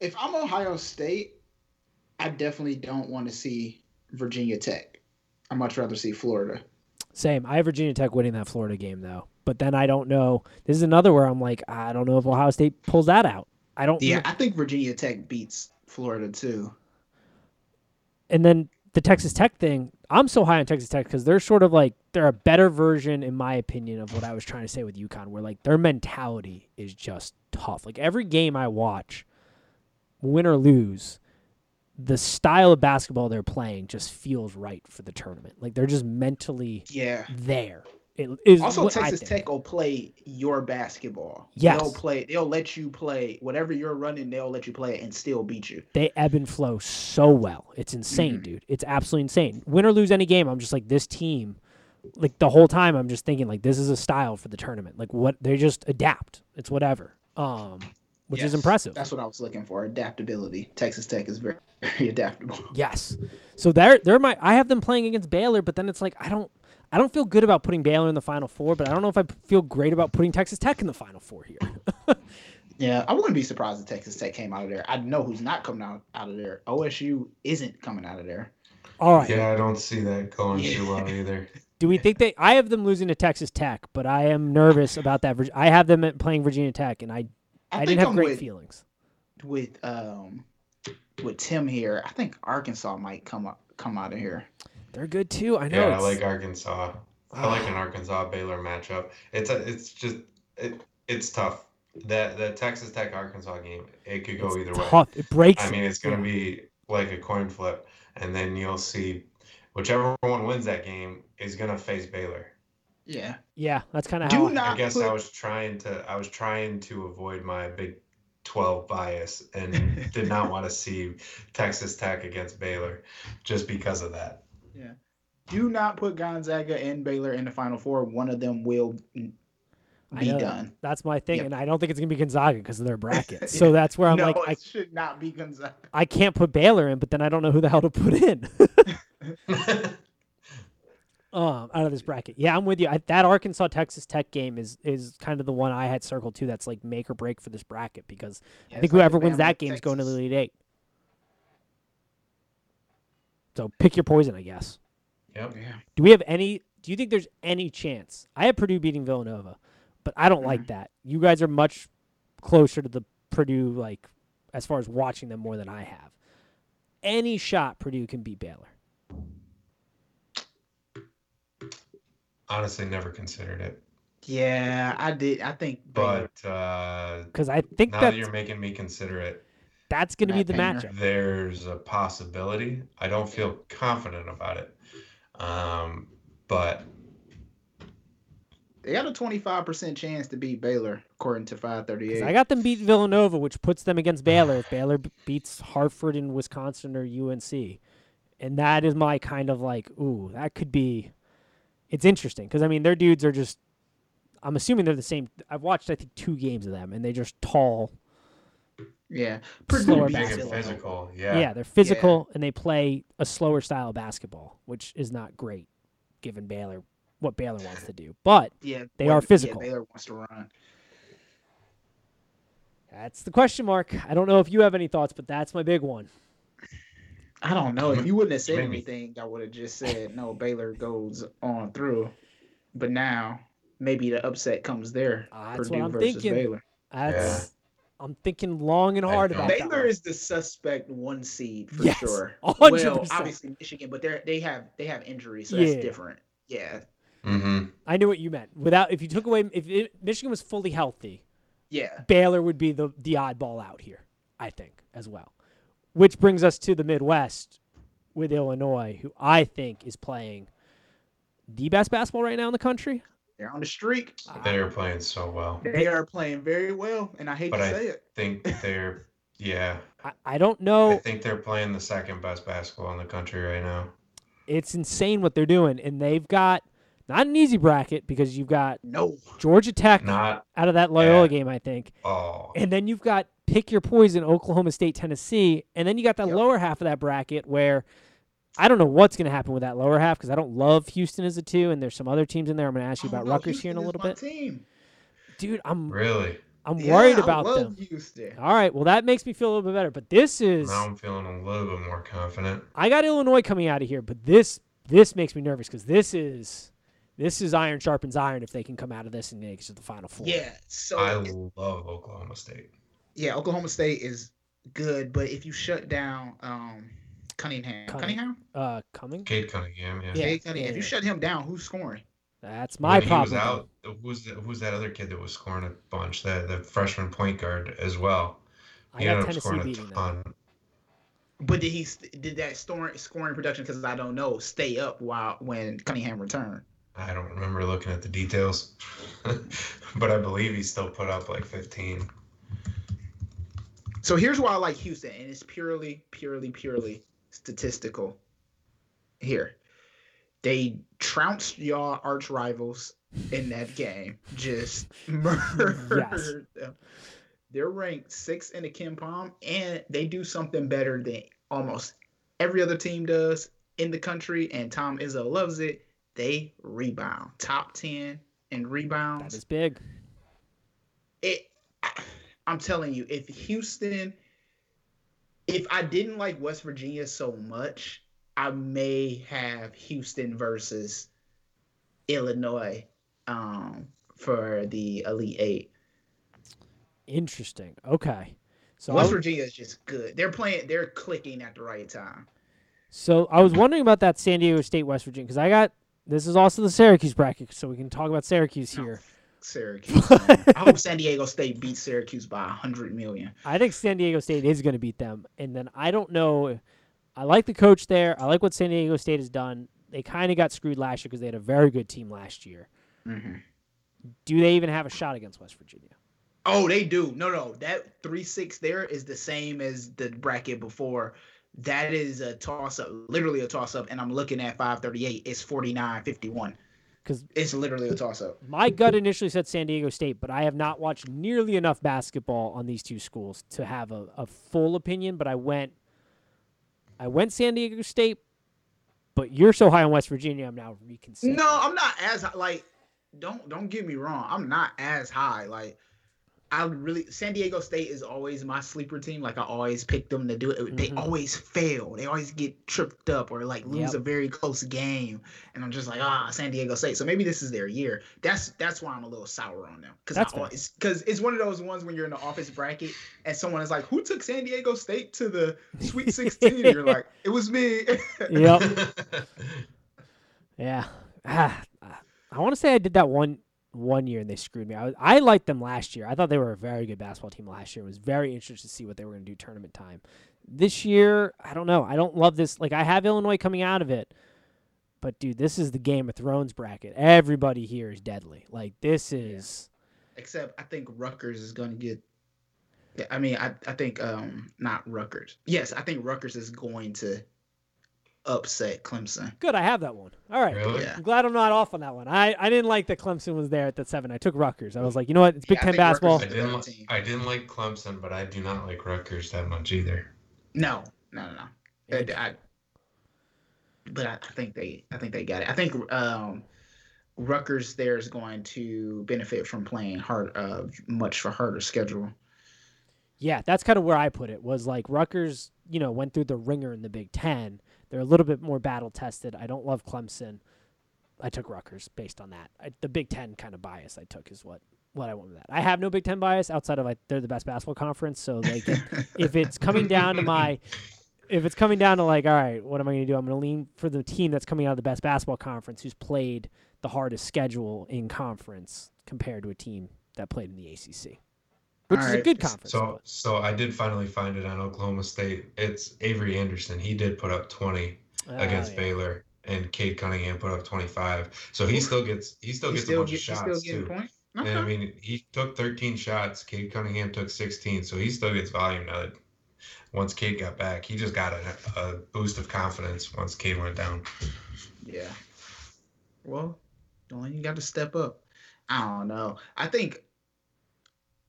If I'm Ohio State, I definitely don't want to see Virginia Tech. I'd much rather see Florida. Same. I have Virginia Tech winning that Florida game though, but then I don't know. This is another where I'm like, I don't know if Ohio State pulls that out. I don't. Yeah, I think Virginia Tech beats Florida too. and then the Texas Tech thing, I'm so high on Texas Tech because they're sort of like they're a better version, in my opinion, of what I was trying to say with UConn, where like their mentality is just tough. Like every game I watch, win or lose, the style of basketball they're playing just feels right for the tournament. Like they're just mentally Yeah. there. It is Also, Texas. Tech will play your basketball. Yes. They'll play. They'll let you play whatever you're running. They'll let you play it and still beat you. they ebb and flow so well. It's insane, Mhm. dude. It's absolutely insane. Win or lose any game, I'm just like this team. Like the whole time, I'm just thinking like this is a style for the tournament. Like what they just adapt. It's whatever. Um, which is impressive. That's what I was looking for. Adaptability. Texas Tech is very, very adaptable. Yes. So they're they're my I have them playing against Baylor, but then it's like I don't I don't feel good about putting Baylor in the final four, but I don't know if I feel great about putting Texas Tech in the final four here. Yeah, I wouldn't be surprised if Texas Tech came out of there. I know who's not coming out out of there. OSU isn't coming out of there. All right. Yeah, I don't see that going Yeah. too well either. Do we think they? I have them losing to Texas Tech, but I am nervous about that. I have them playing Virginia Tech, and I I, didn't have I'm great with, feelings. with um with Tim here. I think Arkansas might come up come out of here. They're good too. I know. Yeah, I like Arkansas. I like an Arkansas Baylor matchup. It's a, it's just it, it's tough. That that Texas Tech Arkansas game, it could go it's either way. It breaks. I mean, it's going to be like a coin flip, and then you'll see whichever one wins that game is going to face Baylor. Yeah. yeah, that's kind of how. I- not I guess put, I was trying to I was trying to avoid my Big 12 bias and did not want to see Texas Tech against Baylor just because of that. Do not put Gonzaga and Baylor in the final four. One of them will be done. That's my thing, Yep. and I don't think it's gonna be Gonzaga because of their bracket. So that's where I'm no, like, it I, should not be Gonzaga. I can't put Baylor in, but then I don't know who the hell to put in um, out of this bracket. Yeah, I'm with you. I, that Arkansas Texas Tech game is is kind of the one I had circled too. That's like make or break for this bracket because I think like whoever wins that game is going to the Texas. Elite Eight. So pick your poison, I guess. Yep. Yeah. Do we have any? Do you think there's any chance? I have Purdue beating Villanova, but I don't Mm-hmm. like that. You guys are much closer to the Purdue, like as far as watching them more than I have. Any shot Purdue can beat Baylor. Honestly, never considered it. Yeah, I did. I think Baylor. But uh, Because I think now that that you're making me consider it, that's going to be the Painter. matchup. there's a possibility. I don't feel confident about it. Um, but They got a 25% chance to beat Baylor, according to 'Cause 538. I got them beat Villanova, which puts them against Baylor if Baylor beats Hartford and Wisconsin or UNC. And that is my kind of like, ooh, that could be. It's interesting because I mean their dudes are just. I'm assuming they're the same. I've watched I think two games of them, and they're just tall. Yeah. Slower big and basketball. Villanova. physical. Yeah, Yeah. they're physical and they play a slower style of basketball, which is not great, given Baylor what Baylor wants to do. But Yeah, They what- are physical. Yeah, Baylor wants to run. that's the question mark. I don't know if you have any thoughts, but that's my big one. I don't know. If you wouldn't have said anything, I would have just said no. Baylor goes on through, but now maybe the upset comes there. Ah, that's Purdue what I'm versus thinking. Baylor. That's I'm thinking long and hard don't- about that. Baylor is the suspect one seed for Yes, sure. a hundred Well, obviously Michigan, but they they have they have injuries, so Yeah. that's different. Yeah, Mm-hmm. I knew what you meant. Without if you took away if it, Michigan was fully healthy, Yeah. Baylor would be the the oddball out here, I think, as well. Which brings us to the Midwest with Illinois, who I think is playing the best basketball right now in the country. They're on the streak. They're playing so well. They are playing very well, and I hate But to I say it. think they're yeah. I, I don't know. I think they're playing the second best basketball in the country right now. It's insane what they're doing, and they've got not an easy bracket because you've got No. Georgia Tech Not out of that Loyola Yeah. game, I think, all. and then you've got pick your poison, Oklahoma State, Tennessee, and then you got that Yep. lower half of that bracket where I don't know what's going to happen with that lower half because I don't love Houston as a two, and there's some other teams in there. I'm going to ask you about know, Rutgers here in a Houston little is bit, my Team. dude. I'm Really? I'm Yeah, worried I about love them. Houston. All right, well that makes me feel a little bit better, but this is Now I'm feeling a little bit more confident. I got Illinois coming out of here, but this this makes me nervous because this is this is iron sharpens iron if they can come out of this and make it to the final four. Yeah. So I it- love Oklahoma State. yeah, Oklahoma State is good, but if you shut down um Cunningham, Cunningham, Uh, coming. Cade Cunningham, yeah. Yeah, yeah, Cunningham. yeah, if you shut him down, who's scoring? That's my when problem. He was out. Who's that, who's that other kid that was scoring a bunch? The the freshman point guard as well. I He got ended up Tennessee scoring a beating them. ton. But did he did that scoring scoring production? Because I don't know, stay up while when Cunningham returned. I don't remember looking at the details, but I believe he still put up like 15. So here's why I like Houston, and it's purely, purely, purely statistical. Here, they trounced y'all arch rivals in that game, just murdered them. They're ranked sixth in the KenPom, and they do something better than almost every other team does in the country. And Tom Izzo loves it. They rebound, top ten in rebounds That is big. it I'm telling you, if Houston if I didn't like West Virginia so much, I may have Houston versus Illinois um for the Elite Eight. Interesting. Okay. So West Virginia is just good. They're playing they're clicking at the right time. So I was wondering about that San Diego State West Virginia because I got this is also the Syracuse bracket, so we can talk about Syracuse No. Syracuse. I hope San Diego State beats Syracuse by a hundred million. I think San Diego State is going to beat them, and then I don't know. I like the coach there. I like what San Diego State has done. They kind of got screwed last year because they had a very good team last year. Mm-hmm. Do they even have a shot against West Virginia? Oh, they do. No, no. That three six there is the same as the bracket before. That is a toss up, literally a toss up. And I'm looking at 538. It's 49 51. Because It's literally a toss up. my gut initially said San Diego State, but I have not watched nearly enough basketball on these two schools to have a, a full opinion. But I went, I went San Diego State, but you're so high on West Virginia, I'm now reconsidering. No, I'm not as like. Don't don't get me wrong. I'm not as high. Like I really San Diego State is always my sleeper team. Like I always pick them to do it. They Mhm. always fail. They always get tripped up or like lose Yep. a very close game. And I'm just like, ah, San Diego State. So maybe this is their year. That's that's why I'm a little sour on them. Because That's always because it's one of those ones when you're in the office bracket and someone is like, who took San Diego State to the Sweet 16? You're like, it was me. Yep. Yeah. Ah, I want to say I did that one one year and they screwed me. I was, I liked them last year. I thought they were a very good basketball team last year. I was very interested to see what they were going to do tournament time. This year, I don't know. I don't love this. Like I have Illinois coming out of it. But dude, this is the Game of Thrones bracket. Everybody here is deadly. Like this is Except I think Rutgers is going to get. Yeah, I mean, I, I think um not Rutgers. Yes, I think Rutgers is going to upset Clemson. good. I have that one. All right. Really? Yeah. I'm glad I'm not off on that one. I, I didn't like that Clemson was there at the seven. I took Rutgers. I was like, you know what? It's Big Yeah, Ten basketball. I didn't. li- I didn't like Clemson, but I do not like Rutgers that much either. No, no, no, no. Uh, I, but I, I think they, I think they got it. I think um, Rutgers there is going to benefit from playing hard, uh, much for harder schedule. Yeah, that's kind of where I put it. Was like Rutgers, you know, went through the ringer in the Big Ten. They're a little bit more battle tested. I don't love Clemson. I took Rutgers based on that. I, the Big Ten kind of bias I took is what what I went with that. I have no Big Ten bias outside of like they're the best basketball conference. So like if, if it's coming down to my if it's coming down to like all right, what am I going to do? I'm going to lean for the team that's coming out of the best basketball conference who's played the hardest schedule in conference compared to a team that played in the ACC. Which is a good conference. So so I did finally find it on Oklahoma State. It's Avery Anderson. He did put up 20 but- against Oh, yeah. Baylor, and Cade Cunningham put up 25. So he still gets he still You gets still a bunch get, of you still shots getting too. points? And I mean, he took 13 shots. Cade Cunningham took 16, so he still gets volume now. That once Cade got back, he just got a, a boost of confidence once Cade went down. Yeah. Well, Delaney, you got to step up. I don't know. I think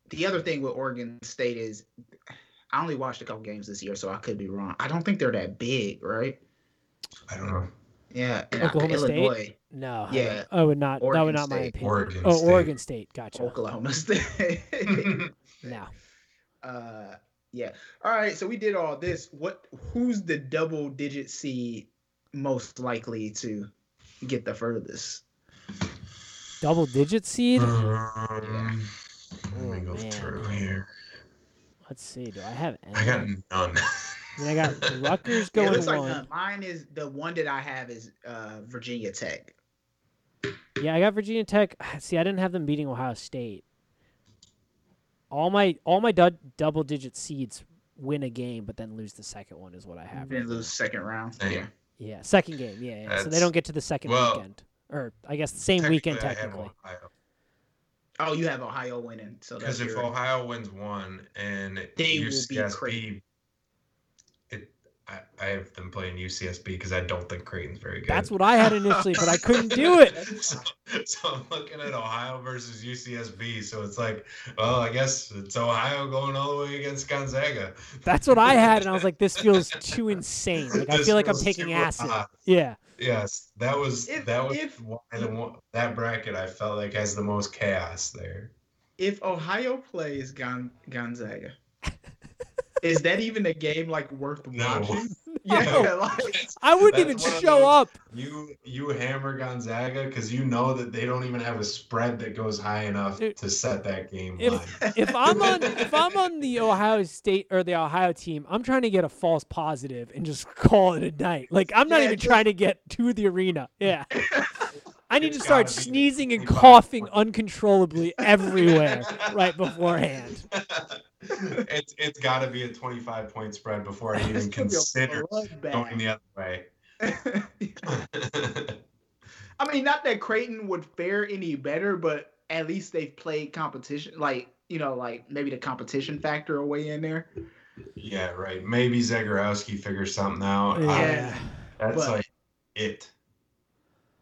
the other thing with Oregon State is I only watched a couple games this year, so I could be wrong. I don't think they're that big, right? I don't know. Yeah. and I- Oklahoma State? Illinois, No, Yeah. I would not. that would not my opinion. Oregon oh, State. Oregon State. Gotcha. Oklahoma State. No. uh yeah. All right, so we did all this. What who's the double digit seed most likely to get the furthest? Double digit seed. Um, let me go man. through here. Let's see. Do I have any? I got none. I, mean, I got Rutgers going looks like one. none. mine is the one that I have is uh Virginia Tech. Yeah, I got Virginia Tech. See, I didn't have them beating Ohio State. All my all my du- double digit seeds win a game, but then lose the second one is what I have. Then right lose second round. Yeah. Yeah, second game. Yeah, yeah. so they don't get to the second well, weekend, or I guess the same weekend Technically, I have. Ohio. Oh, you have Ohio winning, so that's Because if your, Ohio wins one and They will be UCSB, it, I, I have them playing UCSB because I don't think Creighton's very good. That's what I had initially, but I couldn't do it. so, so I'm looking at Ohio versus UCSB. So it's like, well, I guess it's Ohio going all the way against Gonzaga. That's what I had, and I was like, this feels too insane. Like I feel like I'm taking acid. odd. Yeah. Yes, that was If- that was if- why the one, that bracket I felt like has the most chaos there. if Ohio plays Gon- Gonzaga, is that even a game like worth No. watching? Yeah, like I wouldn't even show those- up. You you hammer Gonzaga because you know that they don't even have a spread that goes high enough Dude, to set that game if- line. If I'm on if I'm on the Ohio State or the Ohio team, I'm trying to get a false positive and just call it a night. Like I'm not Yeah, even just- trying to get to the arena. Yeah. I need It's to start sneezing and coughing points. uncontrollably everywhere right beforehand. it's it's got to be a 25 point spread before I even could be a consider going the other way. I mean, not that Creighton would fare any better, but at least they've played competition. Like you know, like maybe the competition factor away in there. yeah, right. Maybe Zegarowski figures something out. Yeah. I- that's but- like it.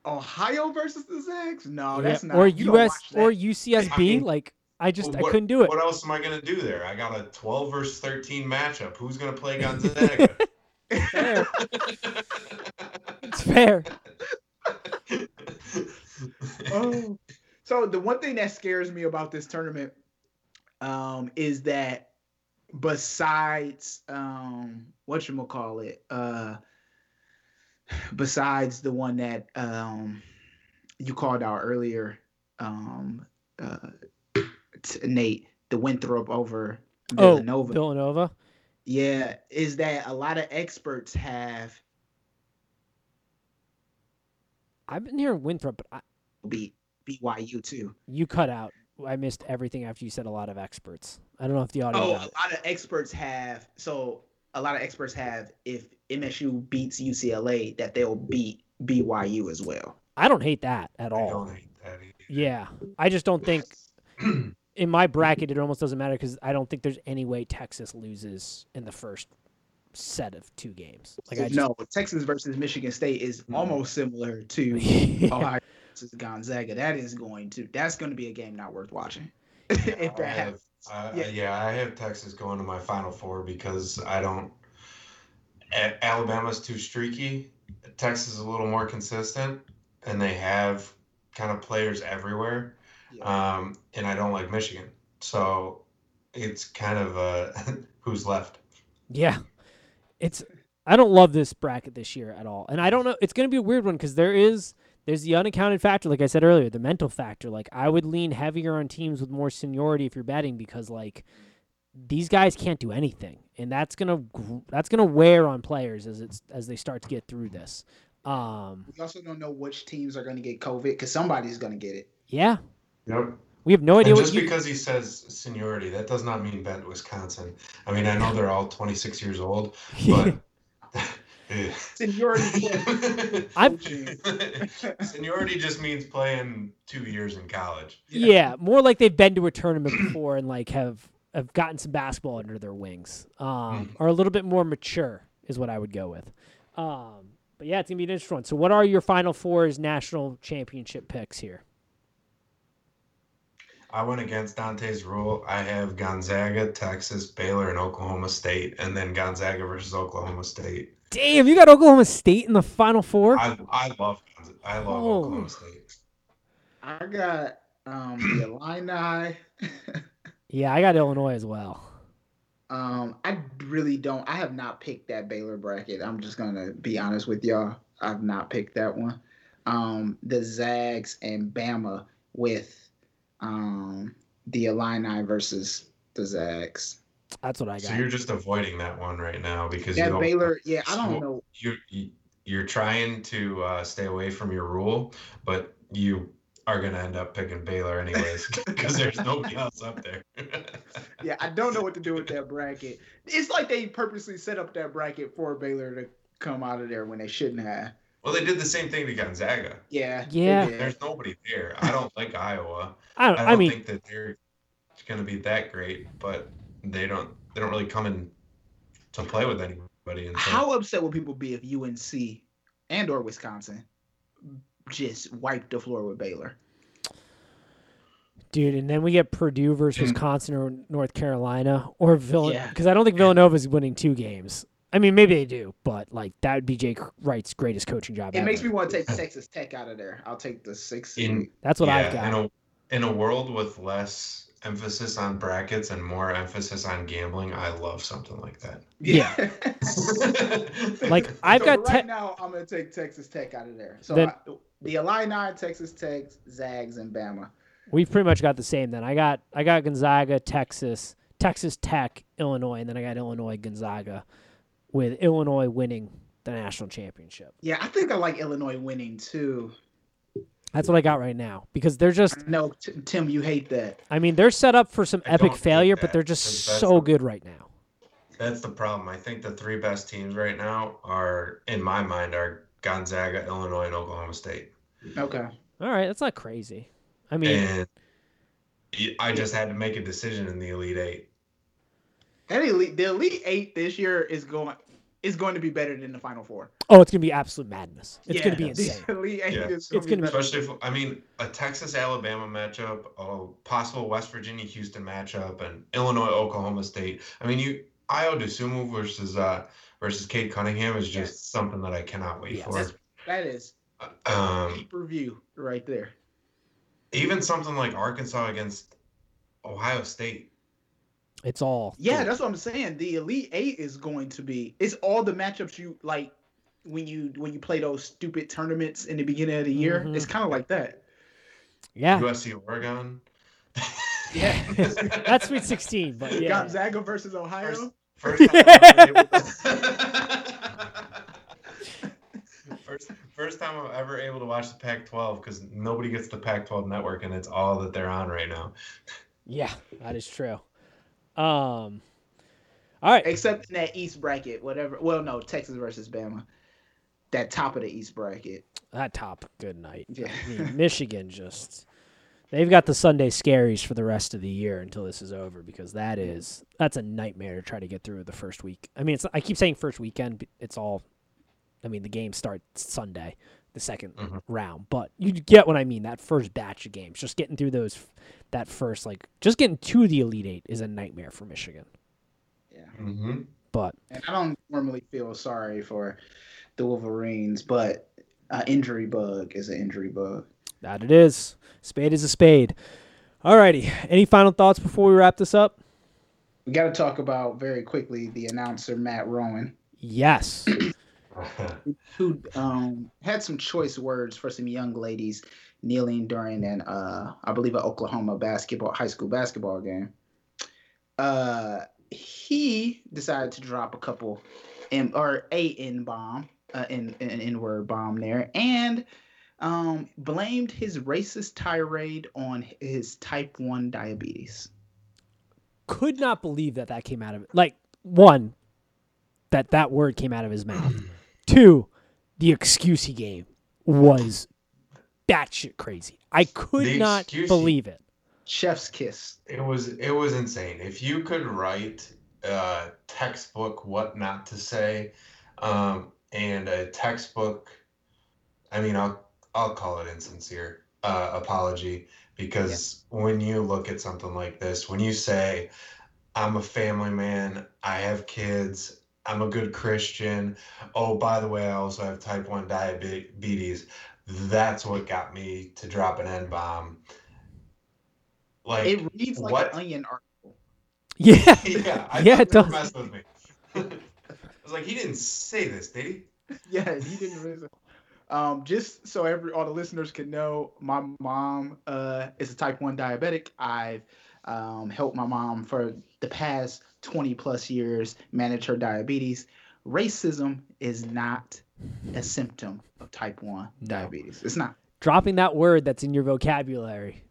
Ohio versus the Zags? No, Yeah, that's not. or US or UCSB. I mean, like I just I couldn't do it. What else am I gonna do there? I got a 12 versus 13 matchup. Who's gonna play Gonzaga? Fair. It's fair. oh. So the one thing that scares me about this tournament um, is that besides um, what you call it, uh, besides the one that um, you called out earlier, um, uh, Nate, the Winthrop over Oh, Villanova. Villanova. yeah, is that a lot of experts have I've been hearing Winthrop, but I, beat BYU too. you cut out. I missed everything after you said a lot of experts. I don't know if the audio Oh, a lot of experts have. So a lot of experts have. If MSU beats UCLA, that they'll beat BYU as well. I don't hate that at I all. don't hate that either. Yeah, I just don't think in my bracket it almost doesn't matter because I don't think there's any way Texas loses in the first set of two games. Like I just, no, Texas versus Michigan State is Mhm. almost similar to Yeah. Ohio versus Gonzaga. That is going to. That's going to be a game not worth watching. if that happens. I, Yeah. yeah. yeah, I have Texas going to my Final Four because I don't. A- Alabama's too streaky. Texas is a little more consistent, and they have kind of players everywhere. Yeah. Um, and I don't like Michigan, so it's kind of uh, who's left. Yeah. It's I don't love this bracket this year at all. And I don't know it's going to be a weird one cuz there is there's the unaccounted factor like I said earlier, the mental factor. Like I would lean heavier on teams with more seniority if you're betting because like these guys can't do anything and that's going to that's going to wear on players as it's as they start to get through this. Um We also don't know which teams are going to get COVID because somebody's going to get it. yeah. Yep. We have no idea And what just you. because he says seniority, that does not mean Bent, Wisconsin. I mean, I know they're all 26 years old, but Seniority. I'm- seniority just means playing two years in college. yeah, more like they've been to a tournament before and like have have gotten some basketball under their wings, um, are a little bit more mature is what I would go with. Um, but yeah, it's gonna be an interesting one. So, what are your final fours national championship picks here? I went against Dante's rule. I have Gonzaga, Texas, Baylor, and Oklahoma State, and then Gonzaga versus Oklahoma State. Damn, you got Oklahoma State in the final four. I I love I love Oh. Oklahoma State. I got um the Illini. yeah, I got Illinois as well. Um, I really don't. I have not picked that Baylor bracket. I'm just gonna be honest with y'all. I've not picked that one. Um, the Zags and Bama with um the Illini versus the Zags. That's what I got. So you're just avoiding that one right now because you That don't Baylor, yeah, I don't So- know. you you- you're trying to uh, stay away from your rule, but you are gonna end up picking Baylor anyways because there's nobody else up there. Yeah, I don't know what to do with that bracket. It's like they purposely set up that bracket for Baylor to come out of there when they shouldn't have. well, they did the same thing to Gonzaga. Yeah. Yeah. There's nobody there. I don't like Iowa. I don't. I I, don't mean, think that they're gonna be that great, but they don't they don't really come in to play with anybody. And so How upset will people be if UNC and or Wisconsin just wiped the floor with Baylor? dude, and then we get Purdue versus Mm. Wisconsin or North Carolina or Villanova Yeah. because I don't think Villanova is winning two games. I mean, maybe they do, but like that would be Jay Wright's greatest coaching job. It ever. makes me want to take Texas Tech out of there. I'll take the six. In- That's what I've got. in a in a world with less emphasis on brackets and more emphasis on gambling, I love something like that. Yeah. Like I've So got right Tech. now. I'm gonna take Texas Tech out of there. So Then- I, the Illini, Texas Tech, Zags, and Bama. We've pretty much got the same. Then I got I got Gonzaga, Texas, Texas Tech, Illinois, and then I got Illinois, Gonzaga, with Illinois winning the national championship. Yeah, I think I like Illinois winning too. That's what I got right now because they're just. No, T- Tim, you hate that. I mean, they're set up for some I epic don't failure, but they're just so the- good right now. That's the problem. I think the three best teams right now are, in my mind, are Gonzaga, Illinois, and Oklahoma State. Okay. All right, that's not crazy. I mean, And y- I just had to make a decision in the Elite Eight. That elite, the elite eight this year is going is going to be better than the final four. oh, it's gonna be absolute madness. It's gonna be Yeah, insane. Yeah. It's be gonna be- better. Especially if, I mean, a Texas Alabama matchup, a possible West Virginia Houston matchup, and Illinois Oklahoma State. I mean, you Ayo Dosunmu versus uh versus Cade Cunningham is just Yes. something that I cannot wait Yes. for. That's- That is Um, pay per view right there. even something like Arkansas against Ohio State. It's all Yeah, good. that's what I'm saying. The elite eight is going to be. It's all the matchups you like when you when you play those stupid tournaments in the beginning of the year. Mhm. It's kind of like that. yeah. USC Oregon. Yeah. That's Sweet 16, but yeah. Gonzaga versus Ohio. First, first time I'm ever able to- first, first time I'm ever able to watch the Pac-12 because nobody gets the Pac-12 network and it's all that they're on right now. Yeah, that is true. Um, all right. Except in that East bracket, whatever. Well, no, Texas versus Bama. That top of the East bracket. That top, good night. Yeah. I mean, Michigan just they've got the Sunday scaries for the rest of the year until this is over because that is that's a nightmare to try to get through the first week. I mean, it's I keep saying first weekend, but it's all. I mean, the game starts Sunday, the 2nd Mhm. round, but you get what I mean. That first batch of games, just getting through those, that first like just getting to the Elite Eight is a nightmare for Michigan. Yeah. Mm-hmm. But And I don't normally feel sorry for the Wolverines, but uh, injury bug is an injury bug. that it is. Spade is a spade. Alrighty. Any final thoughts before we wrap this up? We got to talk about very quickly the announcer Matt Rowan, Yes. who um, had some choice words for some young ladies kneeling during an uh, I believe an Oklahoma basketball high school basketball game. Uh, he decided to drop a couple M or a N bomb, uh, in an N word bomb there, and um, blamed his racist tirade on his type 1 diabetes. Could not believe that that came out of it. Like one, that that word came out of his mouth. Two, the excuse he gave was batshit crazy. I could The not excuse believe it. Chef's kiss. It was it was insane. If you could write a textbook what not to say, um, and a textbook, I mean, I'll I'll call it insincere uh, apology because when you look at something like this, when you say, "I'm a family man, I have kids, I'm a good Christian," oh by the way, I also have type one diabetes. That's what got me to drop an N bomb. Like It reads like what? an onion article. Yeah. yeah, I Yeah, thought it does. messing with me. I was like, he didn't say this, did he? yeah, he didn't really. say- Um, just so every all the listeners can know, my mom uh, is a type one diabetic. I've um, helped my mom for the past twenty plus years manage her diabetes. Racism is not a symptom of type one No. diabetes. It's not. Dropping that word that's in your vocabulary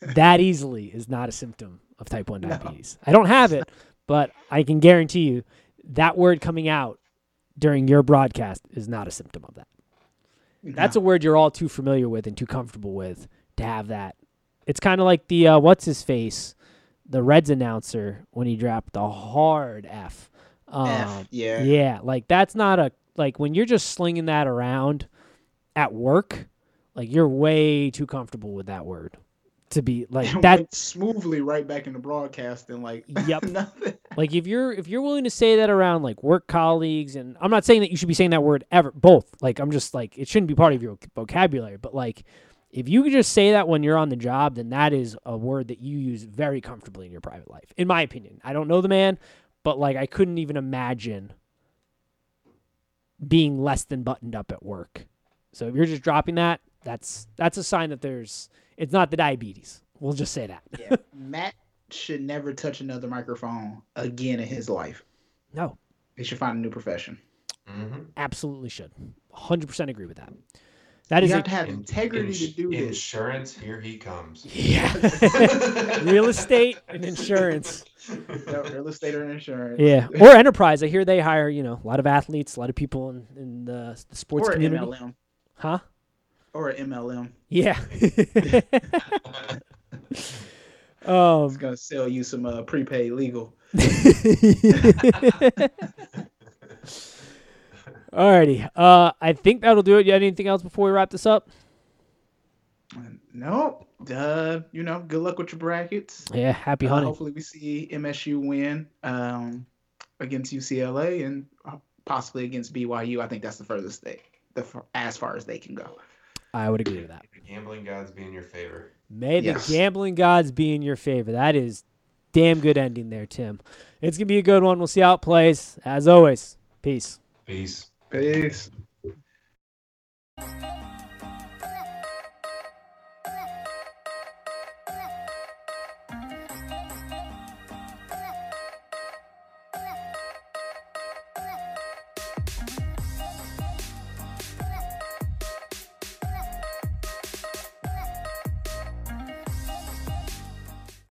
that easily is not a symptom of type 1 No. diabetes. I don't have it, but I can guarantee you that word coming out during your broadcast is not a symptom of that. That's a word you're all too familiar with and too comfortable with to have that. It's kind of like the uh, what's his face, the Reds announcer when he dropped the hard F. Um, F, yeah. yeah, like that's not a like when you're just slinging that around at work, like you're way too comfortable with that word to be like that. smoothly right back into broadcasting like Yep. nothing. Like if you're if you're willing to say that around like work colleagues, and I'm not saying that you should be saying that word ever. Both. Like I'm just like it shouldn't be part of your vocabulary. But like if you could just say that when you're on the job, then that is a word that you use very comfortably in your private life. In my opinion, I don't know the man, but like I couldn't even imagine being less than buttoned up at work. So if you're just dropping that, that's that's a sign that there's it's not the diabetes. We'll just say that. Yeah. Matt should never touch another microphone again in his life. No, He should find a new profession. Mm-hmm. absolutely should. 100% agree with that. That you is have a, to have integrity to do this. Insurance, here he comes. yeah. Real estate and insurance. Yeah, real estate or insurance. Yeah, or enterprise. I hear they hire you know a lot of athletes, a lot of people in, in the, the sports Or an community. MLM. Huh? Or an MLM. Yeah. um, It's gonna sell you some uh, prepaid legal. Alrighty. Uh, I think that'll do it. You have anything else before we wrap this up? No, uh, you know, good luck with your brackets. Yeah. Happy Uh, hunting. hopefully, we see MSU win um, against UCLA and uh, possibly against BYU. I think that's the furthest they, the as far as they can go. I would agree with that. The gambling gods be in your favor. May the gambling gods be in your favor. That is damn good ending there, Tim. It's gonna be a good one. We'll see how it plays. As always, peace. Peace. Peace.